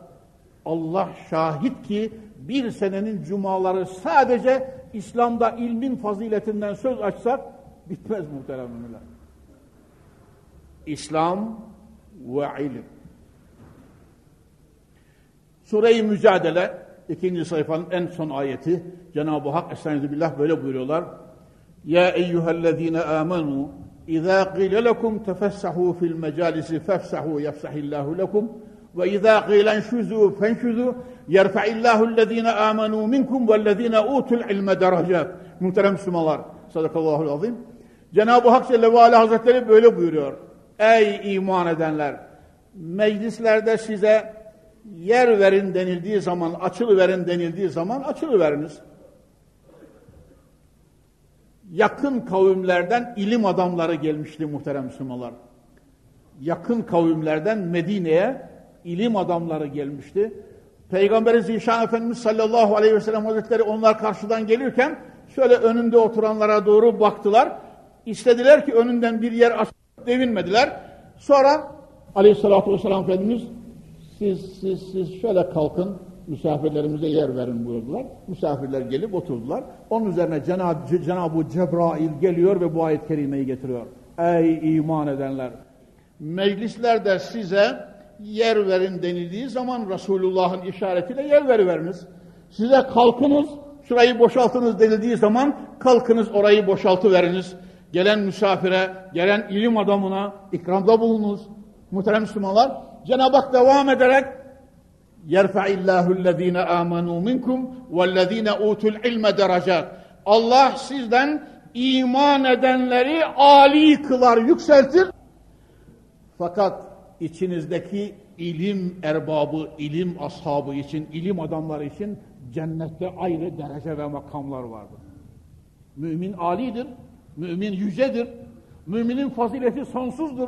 Allah şahit ki bir senenin cumaları sadece İslam'da ilmin faziletinden söz açsak bitmez muhterem müminler. İslam ve ilim. Sure-i Mücadele ikinci sayfanın en son ayeti Cenab-ı Hak Estaizu Billah böyle buyuruyorlar. Ya eyyühellezine amenu İzâ qîle lekum tefessahu fil mecalisi fefsahu yefsahillahu lekum ve izâ qîlen şuzû fenşuzû yerfa'illahu ellezîne âmenû minkum vellezîne utul ilme derecât. Muhterem Müslümanlar, sadakallahul azim. Cenab-ı Hak Celle ve Ala Hazretleri böyle buyuruyor. Ey iman edenler! Meclislerde size yer verin denildiği zaman, açılı verin denildiği zaman açılı veriniz. Yakın kavimlerden ilim adamları gelmişti muhterem Müslümanlar. Yakın kavimlerden Medine'ye ilim adamları gelmişti. Peygamberi Zişan Efendimiz sallallahu aleyhi ve sellem hazretleri onlar karşıdan gelirken şöyle önünde oturanlara doğru baktılar. İstediler ki önünden bir yer açıp devinmediler. Sonra aleyhissalatü vesselam Efendimiz siz, siz, siz şöyle kalkın misafirlerimize yer verin buyurdular. Misafirler gelip oturdular. Onun üzerine Cenab-ı Cenab Cebrail geliyor ve bu ayet-i kerimeyi getiriyor. Ey iman edenler! Meclislerde size yer verin denildiği zaman Resulullah'ın işaretiyle yer veriveriniz. Size kalkınız, şurayı boşaltınız denildiği zaman kalkınız orayı boşaltıveriniz. Gelen misafire, gelen ilim adamına ikramda bulunuz. Muhterem Müslümanlar, Cenab-ı Hak devam ederek يَرْفَعِ اللّٰهُ الَّذ۪ينَ آمَنُوا مِنْكُمْ وَالَّذ۪ينَ اُوتُوا الْعِلْمَ دَرَجَاتٍ Allah sizden iman edenleri âli kılar, yükseltir. Fakat içinizdeki ilim erbabı, ilim ashabı için, ilim adamları için cennette ayrı derece ve makamlar vardır. Mümin alidir, mümin yücedir, müminin fazileti sonsuzdur.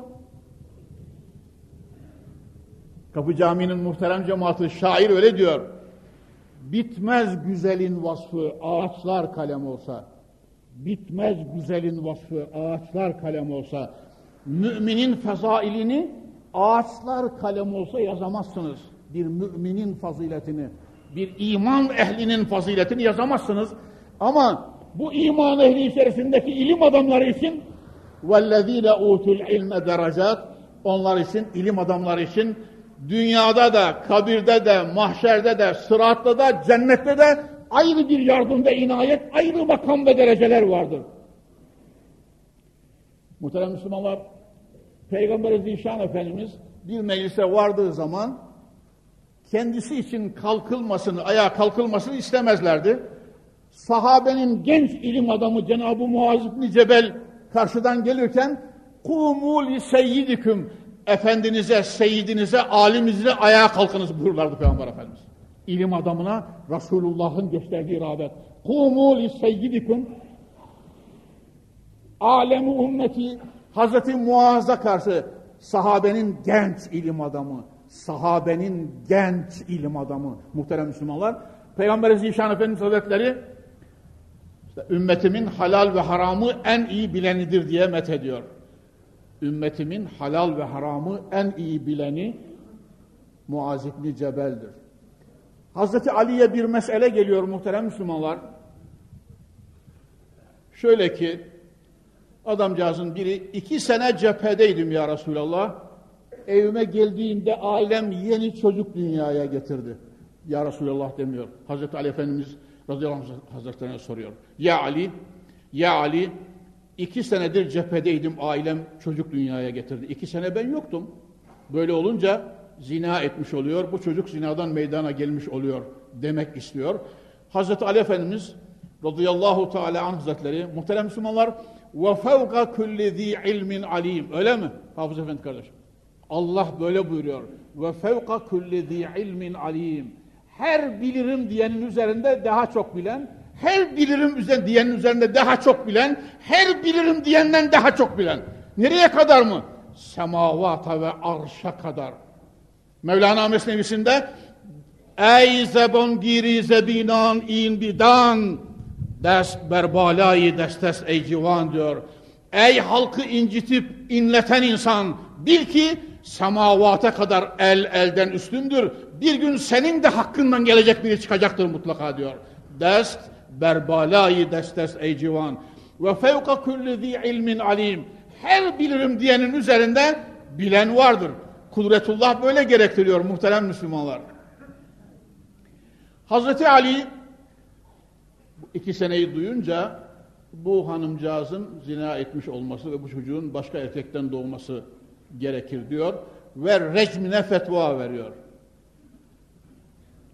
Kapı Camii'nin muhterem cemaati şair öyle diyor. Bitmez güzelin vasfı ağaçlar kalem olsa. Bitmez güzelin vasfı ağaçlar kalem olsa. Müminin fezailini ağaçlar kalem olsa yazamazsınız. bir müminin faziletini, bir iman ehlinin faziletini yazamazsınız. Ama bu iman ehli içerisindeki ilim adamları için وَالَّذ۪ينَ اُوتُوا الْعِلْمَ derecat Onlar için, ilim adamları için dünyada da, kabirde de, mahşerde de, sıratta da, cennette de ayrı bir yardım ve inayet, ayrı makam ve dereceler vardır. Muhterem Müslümanlar, Peygamber Zişan Efendimiz bir meclise vardığı zaman kendisi için kalkılmasını, ayağa kalkılmasını istemezlerdi. Sahabenin genç ilim adamı Cenab-ı Muaz İbni Cebel karşıdan gelirken kumu li seyyidiküm efendinize, seyyidinize, aliminize ayağa kalkınız buyurlardı Peygamber Efendimiz. İlim adamına Resulullah'ın gösterdiği rağbet. Kumu li seyyidiküm alemu ümmeti Hazreti Muaz'a karşı sahabenin genç ilim adamı, sahabenin genç ilim adamı muhterem Müslümanlar. Peygamber Zişan Efendimiz Hazretleri işte, ümmetimin halal ve haramı en iyi bilenidir diye met ediyor. Ümmetimin halal ve haramı en iyi bileni Muaz İbni Cebel'dir. Hazreti Ali'ye bir mesele geliyor muhterem Müslümanlar. Şöyle ki Adamcağızın biri iki sene cephedeydim ya Resulallah. Evime geldiğinde ailem yeni çocuk dünyaya getirdi. Ya Resulallah demiyor. Hazreti Ali Efendimiz radıyallahu anh hazretlerine soruyor. Ya Ali, ya Ali iki senedir cephedeydim ailem çocuk dünyaya getirdi. İki sene ben yoktum. Böyle olunca zina etmiş oluyor. Bu çocuk zinadan meydana gelmiş oluyor demek istiyor. Hazreti Ali Efendimiz radıyallahu teala anh hazretleri muhterem Müslümanlar ve fevka kulli zi ilmin alim. Öyle mi? Hafız Efendi kardeşim. Allah böyle buyuruyor. Ve fevka kulli zi ilmin alim. Her bilirim diyenin üzerinde daha çok bilen, her bilirim üzerinde diyenin üzerinde daha çok bilen, her bilirim diyenden daha çok bilen. Nereye kadar mı? Semavata ve arşa kadar. Mevlana Mesnevisinde Ey zebon giri zebinan in bidan Dest berbalayı destes ey civan diyor. Ey halkı incitip inleten insan bil ki semavata kadar el elden üstündür. Bir gün senin de hakkından gelecek biri çıkacaktır mutlaka diyor. Dest berbalayı destes ey civan. Ve fevka kulli zi ilmin alim. Her bilirim diyenin üzerinde bilen vardır. Kudretullah böyle gerektiriyor muhterem Müslümanlar. Hazreti Ali iki seneyi duyunca bu hanımcağızın zina etmiş olması ve bu çocuğun başka erkekten doğması gerekir diyor ve recmine fetva veriyor.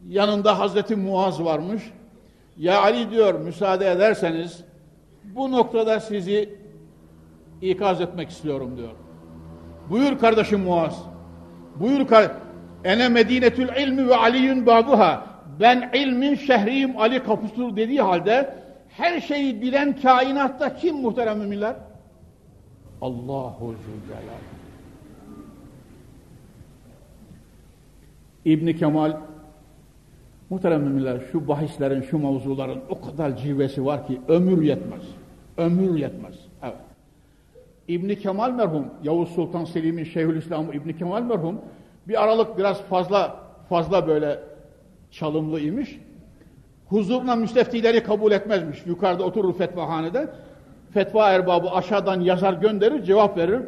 Yanında Hazreti Muaz varmış. Ya Ali diyor müsaade ederseniz bu noktada sizi ikaz etmek istiyorum diyor. Buyur kardeşim Muaz. Buyur kar Ene medinetül ilmi ve aliyün babuha ben ilmin şehriyim Ali kapısıdır dediği halde her şeyi bilen kainatta kim muhterem müminler? Allahu Zülcelal. İbni Kemal muhterem müminler şu bahislerin, şu mavzuların o kadar civesi var ki ömür yetmez. Ömür yetmez. Evet. İbni Kemal merhum, Yavuz Sultan Selim'in Şeyhülislam İbni Kemal merhum bir aralık biraz fazla fazla böyle çalımlı imiş. Huzuruna müsteftileri kabul etmezmiş. Yukarıda oturur fetvahanede. Fetva erbabı aşağıdan yazar gönderir, cevap verir.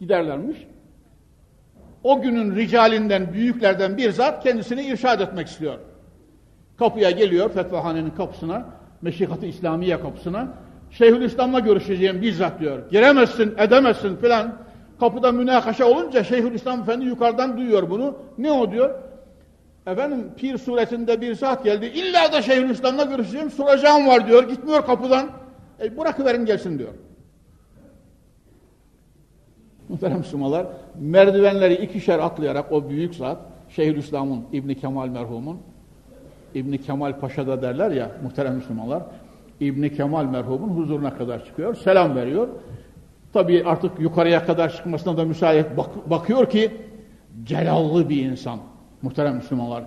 Giderlermiş. O günün ricalinden, büyüklerden bir zat kendisini irşad etmek istiyor. Kapıya geliyor, fetvahanenin kapısına, Meşikat-ı İslamiye kapısına. Şeyhülislam'la görüşeceğim bizzat diyor. Giremezsin, edemezsin filan. Kapıda münakaşa olunca Şeyhülislam Efendi yukarıdan duyuyor bunu. Ne o diyor? Efendim pir suretinde bir zat geldi. İlla da Şeyhülislam'la görüşeceğim. Soracağım var diyor. Gitmiyor kapıdan. E, bırakıverin gelsin diyor. Muhterem Müslümanlar merdivenleri ikişer atlayarak o büyük zat Şeyhülislam'ın İbni Kemal merhumun İbni Kemal Paşa da derler ya muhterem Müslümanlar İbni Kemal merhumun huzuruna kadar çıkıyor. Selam veriyor. Tabii artık yukarıya kadar çıkmasına da müsaade bak bakıyor ki celallı bir insan. Muhterem Müslümanlar,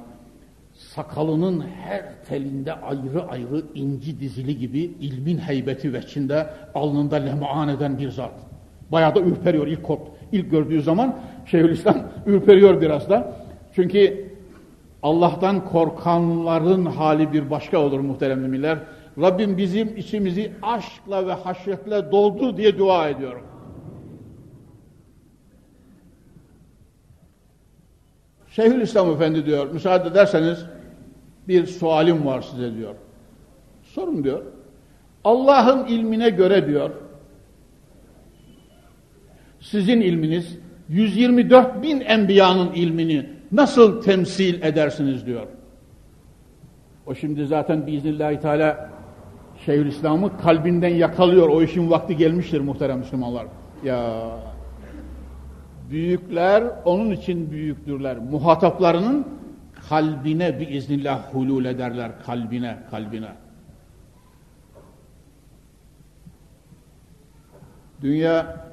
sakalının her telinde ayrı ayrı inci dizili gibi ilmin heybeti ve içinde alnında lemaan eden bir zat. Bayağı da ürperiyor ilk, kork, ilk gördüğü zaman Şeyhülislam ürperiyor biraz da. Çünkü Allah'tan korkanların hali bir başka olur muhterem müminler. Rabbim bizim içimizi aşkla ve haşyetle doldu diye dua ediyorum. Şeyhülislam Efendi diyor, müsaade ederseniz bir sualim var size diyor. Sorun diyor. Allah'ın ilmine göre diyor, sizin ilminiz 124 bin enbiyanın ilmini nasıl temsil edersiniz diyor. O şimdi zaten biiznillahü teala Şeyhülislam'ı kalbinden yakalıyor. O işin vakti gelmiştir muhterem Müslümanlar. Ya büyükler onun için büyüktürler. Muhataplarının kalbine biiznillah hulul ederler. Kalbine, kalbine. Dünya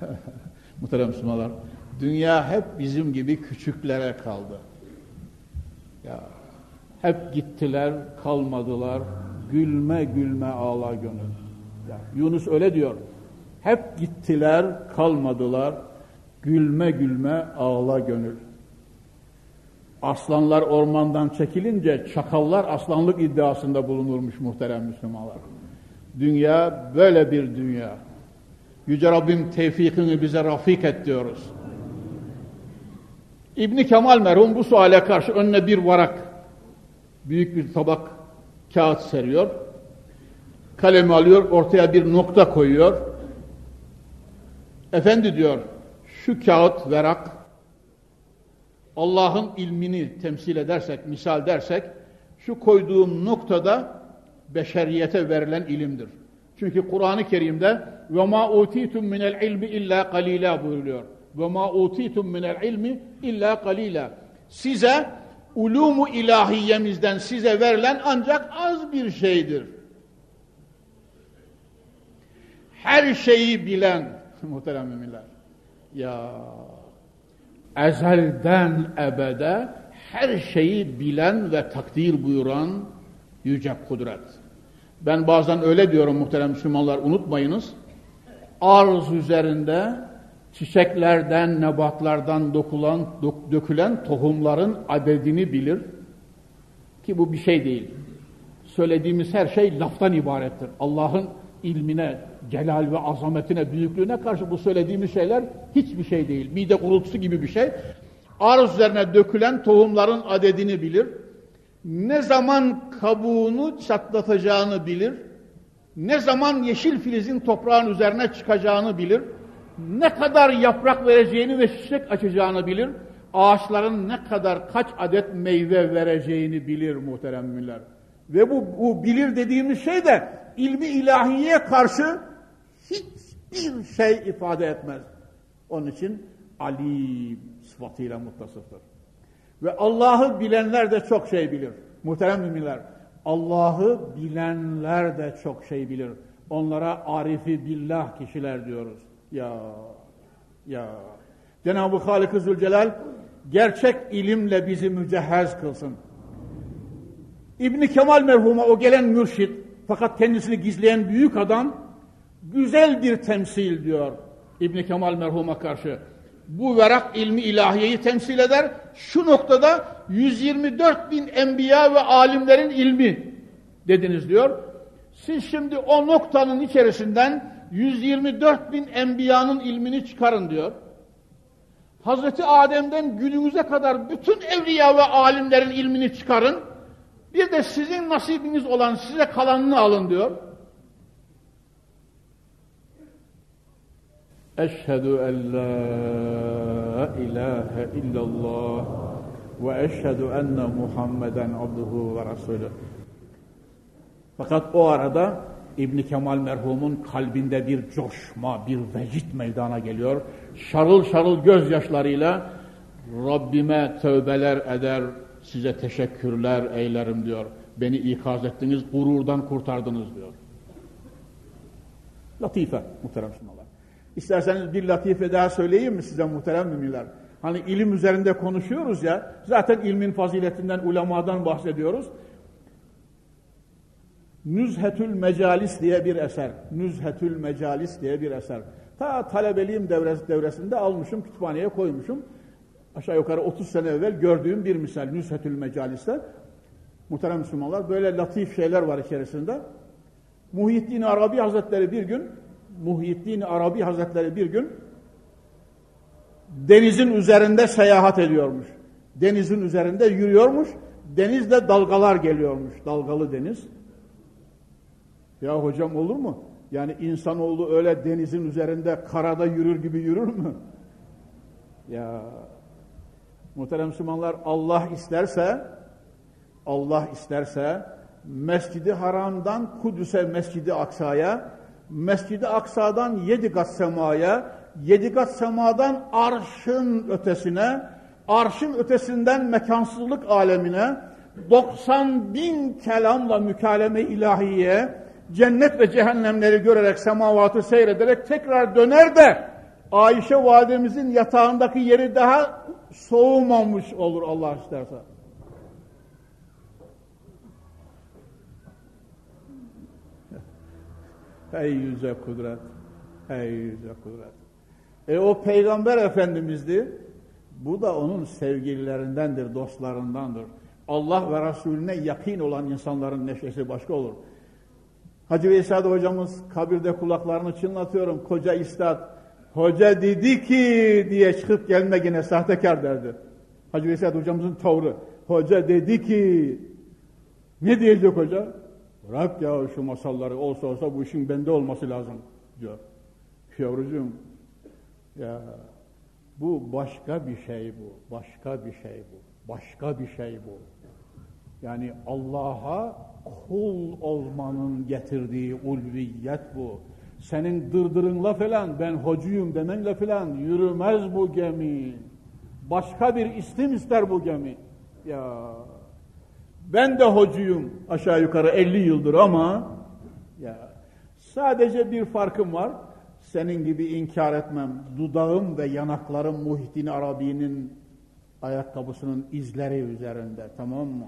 muhterem Müslümanlar dünya hep bizim gibi küçüklere kaldı. Ya hep gittiler, kalmadılar. Gülme gülme ağla gönül. Ya, Yunus öyle diyor. Hep gittiler, kalmadılar. Gülme gülme ağla gönül. Aslanlar ormandan çekilince çakallar aslanlık iddiasında bulunurmuş muhterem Müslümanlar. Dünya böyle bir dünya. Yüce Rabbim tevfikini bize rafik et diyoruz. İbni Kemal merhum bu suale karşı önüne bir varak, büyük bir tabak kağıt seriyor. Kalemi alıyor, ortaya bir nokta koyuyor. Efendi diyor, şu kağıt, verak, Allah'ın ilmini temsil edersek, misal dersek, şu koyduğum noktada beşeriyete verilen ilimdir. Çünkü Kur'an-ı Kerim'de ve ma utitum minel ilmi illa qalila buyuruyor. Ve ma utitum minel ilmi illa qalila. Size ulumu ilahiyemizden size verilen ancak az bir şeydir. Her şeyi bilen muhterem müminler ya ezelden ebede her şeyi bilen ve takdir buyuran yüce kudret. Ben bazen öyle diyorum muhterem Müslümanlar unutmayınız. Arz üzerinde çiçeklerden, nebatlardan dokulan, dökülen tohumların adedini bilir. Ki bu bir şey değil. Söylediğimiz her şey laftan ibarettir. Allah'ın ilmine, celal ve azametine, büyüklüğüne karşı bu söylediğimiz şeyler hiçbir şey değil. Mide kurultusu gibi bir şey. Arz üzerine dökülen tohumların adedini bilir. Ne zaman kabuğunu çatlatacağını bilir. Ne zaman yeşil filizin toprağın üzerine çıkacağını bilir ne kadar yaprak vereceğini ve çiçek açacağını bilir. Ağaçların ne kadar kaç adet meyve vereceğini bilir muhterem müminler. Ve bu, bu bilir dediğimiz şey de ilmi ilahiyeye karşı hiçbir şey ifade etmez. Onun için alim sıfatıyla muttasıftır. Ve Allah'ı bilenler de çok şey bilir. Muhterem müminler, Allah'ı bilenler de çok şey bilir. Onlara arifi billah kişiler diyoruz. Ya, ya. Cenab-ı Halik-ı Zülcelal gerçek ilimle bizi mücehhez kılsın. İbni Kemal merhuma o gelen mürşit fakat kendisini gizleyen büyük adam güzel bir temsil diyor İbni Kemal merhuma karşı. Bu verak ilmi ilahiyeyi temsil eder. Şu noktada 124 bin enbiya ve alimlerin ilmi dediniz diyor. Siz şimdi o noktanın içerisinden 124 bin enbiyanın ilmini çıkarın diyor. Hazreti Adem'den günümüze kadar bütün evliya ve alimlerin ilmini çıkarın. Bir de sizin nasibiniz olan size kalanını alın diyor. Eşhedü en la ilahe illallah ve eşhedü enne Muhammeden abduhu ve resulü. Fakat o arada İbni Kemal merhumun kalbinde bir coşma, bir vecit meydana geliyor. Şarıl şarıl gözyaşlarıyla Rabbime tövbeler eder, size teşekkürler eylerim diyor. Beni ikaz ettiniz, gururdan kurtardınız diyor. Latife muhterem Müslümanlar. İsterseniz bir latife daha söyleyeyim mi size muhterem müminler? Hani ilim üzerinde konuşuyoruz ya, zaten ilmin faziletinden, ulemadan bahsediyoruz. Nüzhetül Mecalis diye bir eser. Nüzhetül Mecalis diye bir eser. Ta talebeliğim devres, devresinde almışım, kütüphaneye koymuşum. aşağı yukarı 30 sene evvel gördüğüm bir misal Nüshetül Mecalis'te muhterem Müslümanlar böyle latif şeyler var içerisinde. Muhyiddin Arabi Hazretleri bir gün Muhyiddin Arabi Hazretleri bir gün denizin üzerinde seyahat ediyormuş. Denizin üzerinde yürüyormuş. Denizde dalgalar geliyormuş. Dalgalı deniz. Ya hocam olur mu? Yani insanoğlu öyle denizin üzerinde karada yürür gibi yürür mü? Ya muhterem Müslümanlar Allah isterse Allah isterse Mescidi Haram'dan Kudüs'e Mescidi Aksa'ya Mescidi Aksa'dan yedi kat semaya yedi kat semadan arşın ötesine arşın ötesinden mekansızlık alemine 90 bin kelamla mükaleme ilahiye cennet ve cehennemleri görerek semavatı seyrederek tekrar döner de Ayşe validemizin yatağındaki yeri daha soğumamış olur Allah isterse. Ey yüze kudret, ey yüze kudret. E o peygamber efendimizdi. Bu da onun sevgililerindendir, dostlarındandır. Allah ve Resulüne yakın olan insanların neşesi başka olur. Hacı Veysel hocamız kabirde kulaklarını çınlatıyorum. Koca istat, hoca dedi ki diye çıkıp gelme yine sahtekar derdi. Hacı Veysel hocamızın tavrı. Hoca dedi ki ne diyecek hoca? Bırak ya şu masalları olsa olsa bu işin bende olması lazım diyor. Yavrucuğum ya bu başka bir şey bu. Başka bir şey bu. Başka bir şey bu. Yani Allah'a kul olmanın getirdiği ulviyet bu. Senin dırdırınla falan ben hocuyum demenle falan yürümez bu gemi. Başka bir istim ister bu gemi. Ya ben de hocuyum aşağı yukarı 50 yıldır ama ya sadece bir farkım var. Senin gibi inkar etmem. Dudağım ve yanaklarım Muhittin Arabi'nin ayakkabısının izleri üzerinde. Tamam mı?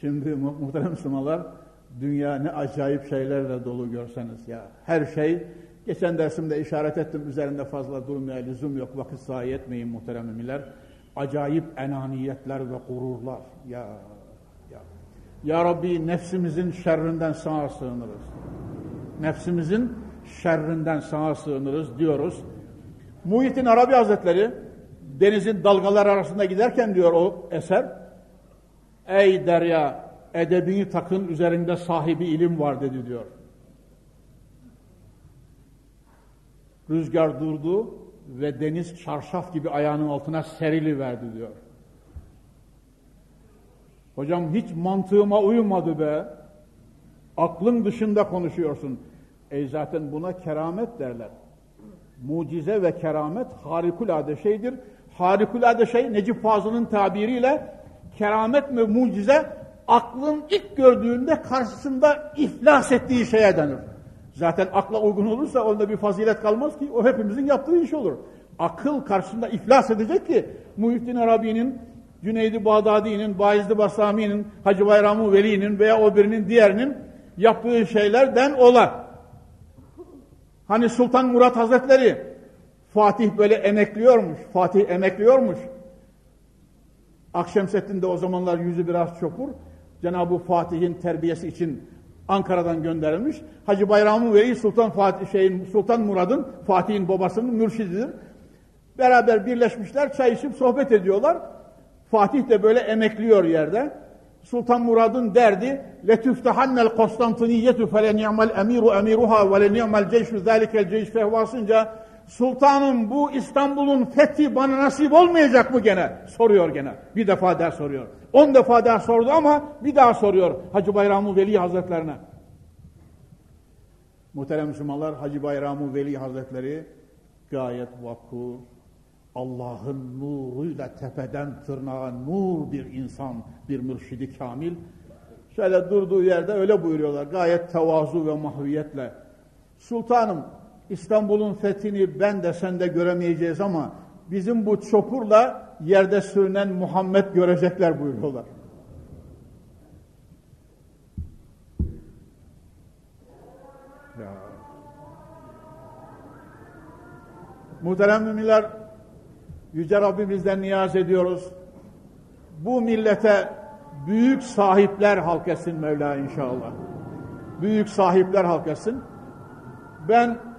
Şimdi muhterem Müslümanlar dünya ne acayip şeylerle dolu görseniz ya. Her şey geçen dersimde işaret ettim üzerinde fazla durmaya lüzum yok. Vakit zayi etmeyin muhterem. Acayip enaniyetler ve gururlar. Ya ya. Ya Rabbi nefsimizin şerrinden sana sığınırız. Nefsimizin şerrinden sana sığınırız diyoruz. Muhittin Arabi Hazretleri denizin dalgalar arasında giderken diyor o eser Ey derya edebini takın üzerinde sahibi ilim var dedi diyor. Rüzgar durdu ve deniz çarşaf gibi ayağının altına serili verdi diyor. Hocam hiç mantığıma uymadı be. Aklın dışında konuşuyorsun. E zaten buna keramet derler. Mucize ve keramet harikulade şeydir. Harikulade şey Necip Fazıl'ın tabiriyle keramet ve mucize aklın ilk gördüğünde karşısında iflas ettiği şeye denir. Zaten akla uygun olursa onda bir fazilet kalmaz ki o hepimizin yaptığı iş olur. Akıl karşısında iflas edecek ki Muhittin Arabi'nin, Cüneydi Bağdadi'nin, Bayezid Basami'nin, Hacı Bayramı Veli'nin veya o birinin diğerinin yaptığı şeylerden ola. Hani Sultan Murat Hazretleri Fatih böyle emekliyormuş. Fatih emekliyormuş. Akşemseddin de o zamanlar yüzü biraz çopur. Cenab-ı Fatih'in terbiyesi için Ankara'dan gönderilmiş. Hacı Bayramı Veli Sultan Fatih şeyin Sultan Murad'ın Fatih'in babasının mürşididir. Beraber birleşmişler, çay içip sohbet ediyorlar. Fatih de böyle emekliyor yerde. Sultan Murad'ın derdi letüftehannel Konstantiniyetu fele ni'mel emiru emiruha ve le ni'mel ceyşu zâlikel ceyş fehvasınca Sultanım bu İstanbul'un fethi bana nasip olmayacak mı gene? Soruyor gene. Bir defa daha soruyor. On defa daha sordu ama bir daha soruyor Hacı Bayramı Veli Hazretlerine. Muhterem Müslümanlar Hacı Bayramı Veli Hazretleri gayet vakur, Allah'ın nuruyla tepeden tırnağa nur bir insan, bir mürşidi kamil. Şöyle durduğu yerde öyle buyuruyorlar. Gayet tevazu ve mahviyetle. Sultanım İstanbul'un fethini ben de sen de göremeyeceğiz ama bizim bu çopurla yerde sürünen Muhammed görecekler buyuruyorlar. Ya. Muhterem müminler, Yüce Rabbimizden niyaz ediyoruz. Bu millete büyük sahipler halk etsin Mevla inşallah. Büyük sahipler halk etsin. Ben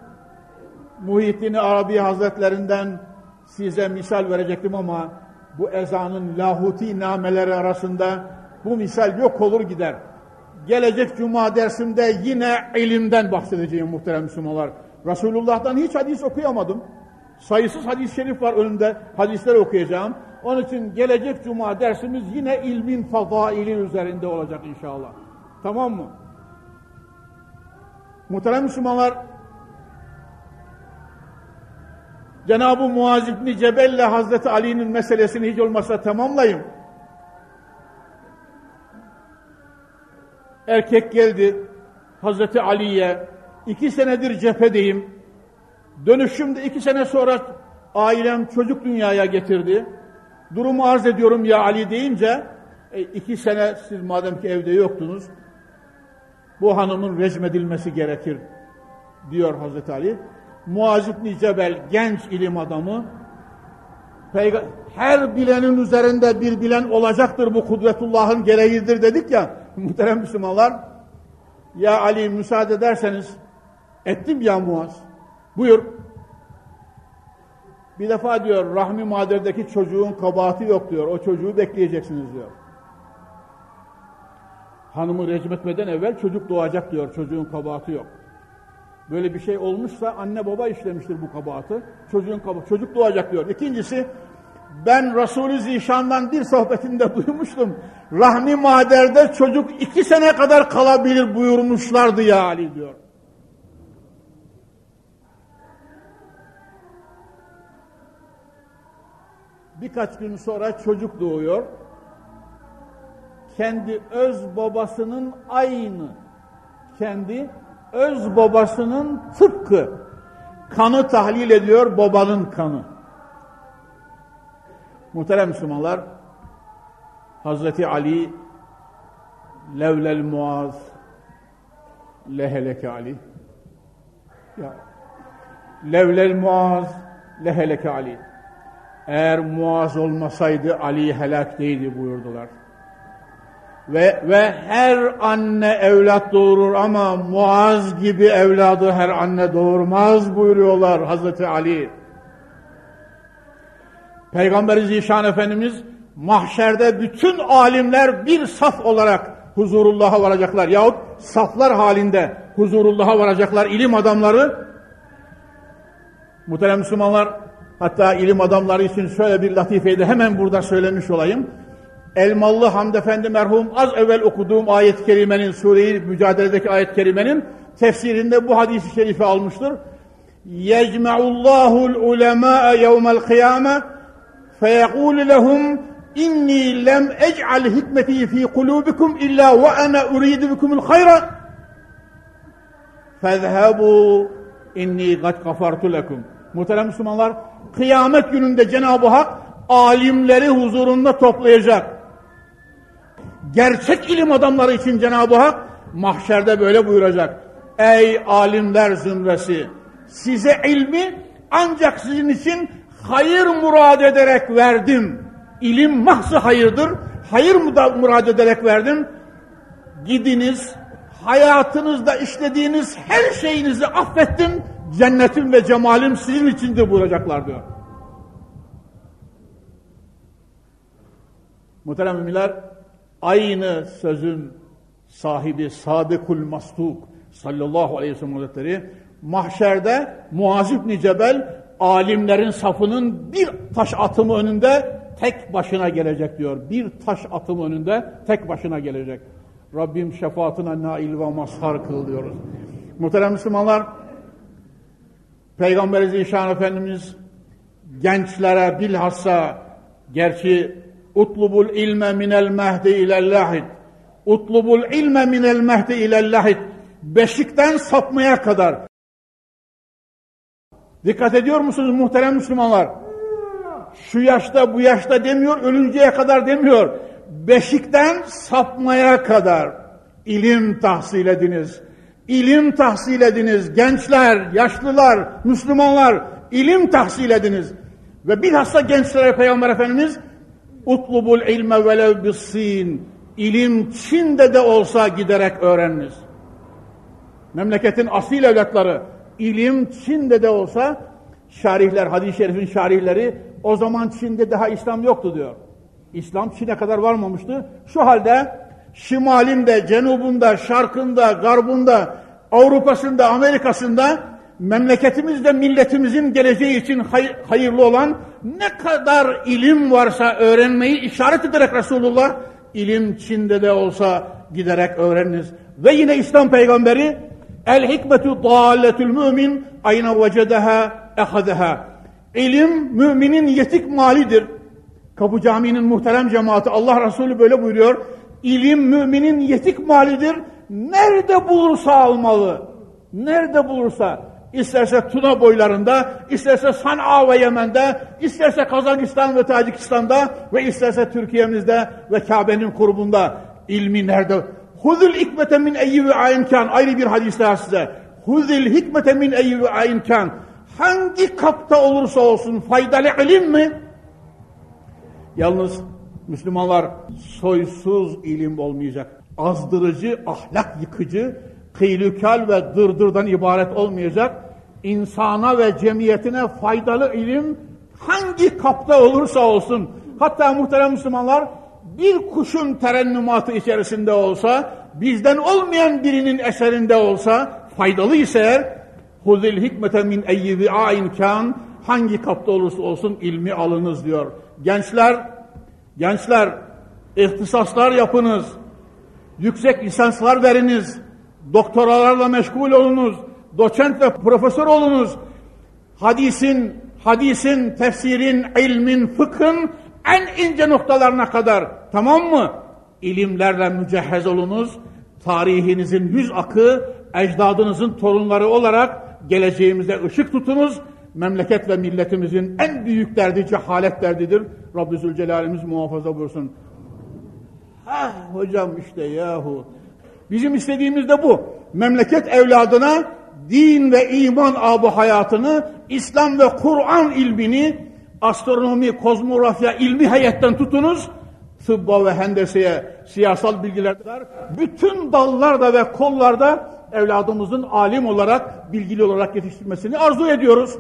Muhittin Arabi Hazretlerinden size misal verecektim ama bu ezanın lahuti nameleri arasında bu misal yok olur gider. Gelecek cuma dersimde yine ilimden bahsedeceğim muhterem Müslümanlar. Resulullah'tan hiç hadis okuyamadım. Sayısız hadis-i şerif var önümde. Hadisler okuyacağım. Onun için gelecek cuma dersimiz yine ilmin fadaili üzerinde olacak inşallah. Tamam mı? Muhterem Müslümanlar Cenab-ı Muaz İbni Cebelle Hazreti Ali'nin meselesini hiç olmazsa tamamlayayım. Erkek geldi Hazreti Ali'ye iki senedir cephedeyim. Dönüşümde iki sene sonra ailem çocuk dünyaya getirdi. Durumu arz ediyorum ya Ali deyince e, iki sene siz madem ki evde yoktunuz bu hanımın rejmedilmesi gerekir diyor Hazreti Ali. Muaz İbni Cebel genç ilim adamı her bilenin üzerinde bir bilen olacaktır bu kudretullahın gereğidir dedik ya muhterem Müslümanlar. Ya Ali müsaade ederseniz ettim ya Muaz. Buyur. Bir defa diyor rahmi maderdeki çocuğun kabahati yok diyor. O çocuğu bekleyeceksiniz diyor. Hanımı recmetmeden evvel çocuk doğacak diyor. Çocuğun kabahati yok Böyle bir şey olmuşsa anne baba işlemiştir bu kabahatı. Çocuğun kabahati. Çocuk doğacak diyor. İkincisi ben Resulü Zişan'dan bir sohbetinde duymuştum. Rahmi maderde çocuk iki sene kadar kalabilir buyurmuşlardı ya Ali diyor. Birkaç gün sonra çocuk doğuyor. Kendi öz babasının aynı kendi öz babasının tıpkı kanı tahlil ediyor babanın kanı. Muhterem Müslümanlar Hazreti Ali levlel muaz leheleke Ali ya levlel muaz leheleke Ali eğer muaz olmasaydı Ali helak değildi buyurdular. Ve, ve her anne evlat doğurur ama Muaz gibi evladı her anne doğurmaz buyuruyorlar Hazreti Ali. Peygamberi Zişan Efendimiz mahşerde bütün alimler bir saf olarak huzurullah'a varacaklar. Yahut saflar halinde huzurullah'a varacaklar ilim adamları. Muhterem Müslümanlar hatta ilim adamları için şöyle bir latifeyi de hemen burada söylemiş olayım. Elmalı Hamd Efendi merhum az evvel okuduğum ayet-i kerimenin, Sure-i Mücadele'deki ayet-i kerimenin tefsirinde bu hadisi şerifi almıştır. يَجْمَعُ اللّٰهُ الْعُلَمَاءَ يَوْمَ الْقِيَامَةِ فَيَقُولُ لَهُمْ اِنِّي لَمْ اَجْعَلْ hikmeti ف۪ي قُلُوبِكُمْ اِلَّا وَاَنَا اُرِيدُ بِكُمُ الْخَيْرَ فَذْهَبُوا اِنِّي قَدْ غَفَرْتُ لَكُمْ Muhterem Müslümanlar, kıyamet gününde Cenab-ı Hak alimleri huzurunda toplayacak gerçek ilim adamları için Cenab-ı Hak mahşerde böyle buyuracak. Ey alimler zümresi size ilmi ancak sizin için hayır murad ederek verdim. İlim mahsı hayırdır. Hayır murad ederek verdim. Gidiniz hayatınızda işlediğiniz her şeyinizi affettim. Cennetim ve cemalim sizin içindir buyuracaklar diyor. Muhterem müminler aynı sözün sahibi Sadıkul Mastuk sallallahu aleyhi ve sellem hazretleri mahşerde Muaz İbni Cebel alimlerin safının bir taş atımı önünde tek başına gelecek diyor. Bir taş atımı önünde tek başına gelecek. Rabbim şefaatine nail ve mazhar kıl diyoruz. Muhterem Müslümanlar, Peygamber Zişan Efendimiz gençlere bilhassa gerçi Utlubul ilme minel mehdi ilel lahid. Utlubul ilme minel mehdi ilel lahid. Beşikten sapmaya kadar. Dikkat ediyor musunuz muhterem Müslümanlar? Şu yaşta bu yaşta demiyor, ölünceye kadar demiyor. Beşikten sapmaya kadar ilim tahsil ediniz. İlim tahsil ediniz. Gençler, yaşlılar, Müslümanlar ilim tahsil ediniz. Ve bilhassa gençlere Peygamber Efendimiz utlubul ilme velev bissin ilim Çin'de de olsa giderek öğreniniz. Memleketin asil evlatları ilim Çin'de de olsa şarihler, hadis-i şerifin şarihleri o zaman Çin'de daha İslam yoktu diyor. İslam Çin'e kadar varmamıştı. Şu halde şimalinde, cenubunda, şarkında, garbunda, Avrupa'sında, Amerika'sında memleketimizde milletimizin geleceği için hay hayırlı olan ne kadar ilim varsa öğrenmeyi işaret ederek Resulullah ilim Çin'de de olsa giderek öğreniniz. Ve yine İslam peygamberi el hikmetu dalletül mümin ayna vecedeha ehadeha. İlim müminin yetik malidir. Kapı Camii'nin muhterem cemaati Allah Resulü böyle buyuruyor. İlim müminin yetik malidir. Nerede bulursa almalı. Nerede bulursa. İsterse Tuna boylarında, isterse San'a ve Yemen'de, isterse Kazakistan ve Tacikistan'da ve isterse Türkiye'mizde ve Kabe'nin kurbunda ilmi nerede? Huzul hikmete min eyyivi ayinkan. Ayrı bir hadis daha size. Huzul hikmete min eyyivi ayinkan. Hangi kapta olursa olsun faydalı ilim mi? Yalnız Müslümanlar soysuz ilim olmayacak. Azdırıcı, ahlak yıkıcı, kıylükal ve dırdırdan ibaret olmayacak. İnsana ve cemiyetine faydalı ilim hangi kapta olursa olsun. Hatta muhterem Müslümanlar bir kuşun terennümatı içerisinde olsa, bizden olmayan birinin eserinde olsa, faydalı ise huzil hikmete min eyyibi ain kan, hangi kapta olursa olsun ilmi alınız diyor. Gençler, gençler, ihtisaslar yapınız, yüksek lisanslar veriniz, doktoralarla meşgul olunuz, doçent ve profesör olunuz. Hadisin, hadisin, tefsirin, ilmin, fıkhın en ince noktalarına kadar tamam mı? İlimlerle mücehhez olunuz. Tarihinizin yüz akı, ecdadınızın torunları olarak geleceğimize ışık tutunuz. Memleket ve milletimizin en büyük derdi cehalet derdidir. Rabbi Zülcelal'imiz muhafaza buyursun. Ha hocam işte yahu. Bizim istediğimiz de bu. Memleket evladına din ve iman abu hayatını, İslam ve Kur'an ilmini, astronomi, kozmografya, ilmi heyetten tutunuz, tıbba ve hendeseye, siyasal bilgiler, bütün dallarda ve kollarda evladımızın alim olarak, bilgili olarak yetiştirmesini arzu ediyoruz.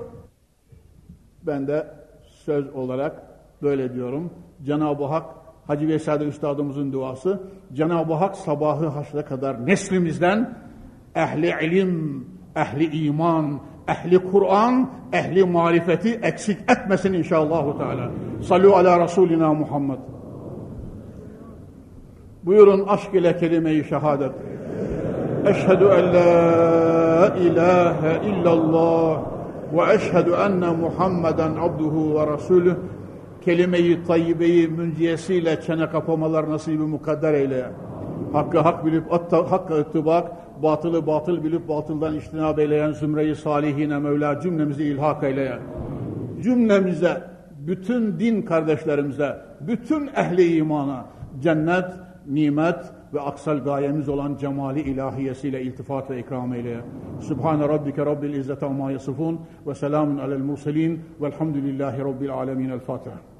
Ben de söz olarak böyle diyorum. Cenab-ı Hak, Hacı Veysade Üstadımızın duası, Cenab-ı Hak sabahı haşre kadar neslimizden ehli ilim, ehli iman, ehli Kur'an, ehli marifeti eksik etmesin inşallah. Teala. Sallu ala Resulina Muhammed. Buyurun aşk ile kelime-i şehadet. Eşhedü en la ilahe illallah ve eşhedü enne Muhammeden abduhu ve rasulüh. Kelime-i tayyibeyi münciyesiyle çene kapamalar nasibi mukadder eyle. Hakkı hak bilip hakka ıttibak, batılı batıl bilip batıldan iştinab eyleyen zümreyi salihine Mevla cümlemizi ilhak eyle. Cümlemize, bütün din kardeşlerimize, bütün ehli imana cennet, nimet ve aksal gayemiz olan cemali ilahiyesiyle iltifat ve ikram eyle. Subhane rabbike rabbil izzete amma yasifun ve selamun alel murselin velhamdülillahi rabbil alemin. El Fatiha.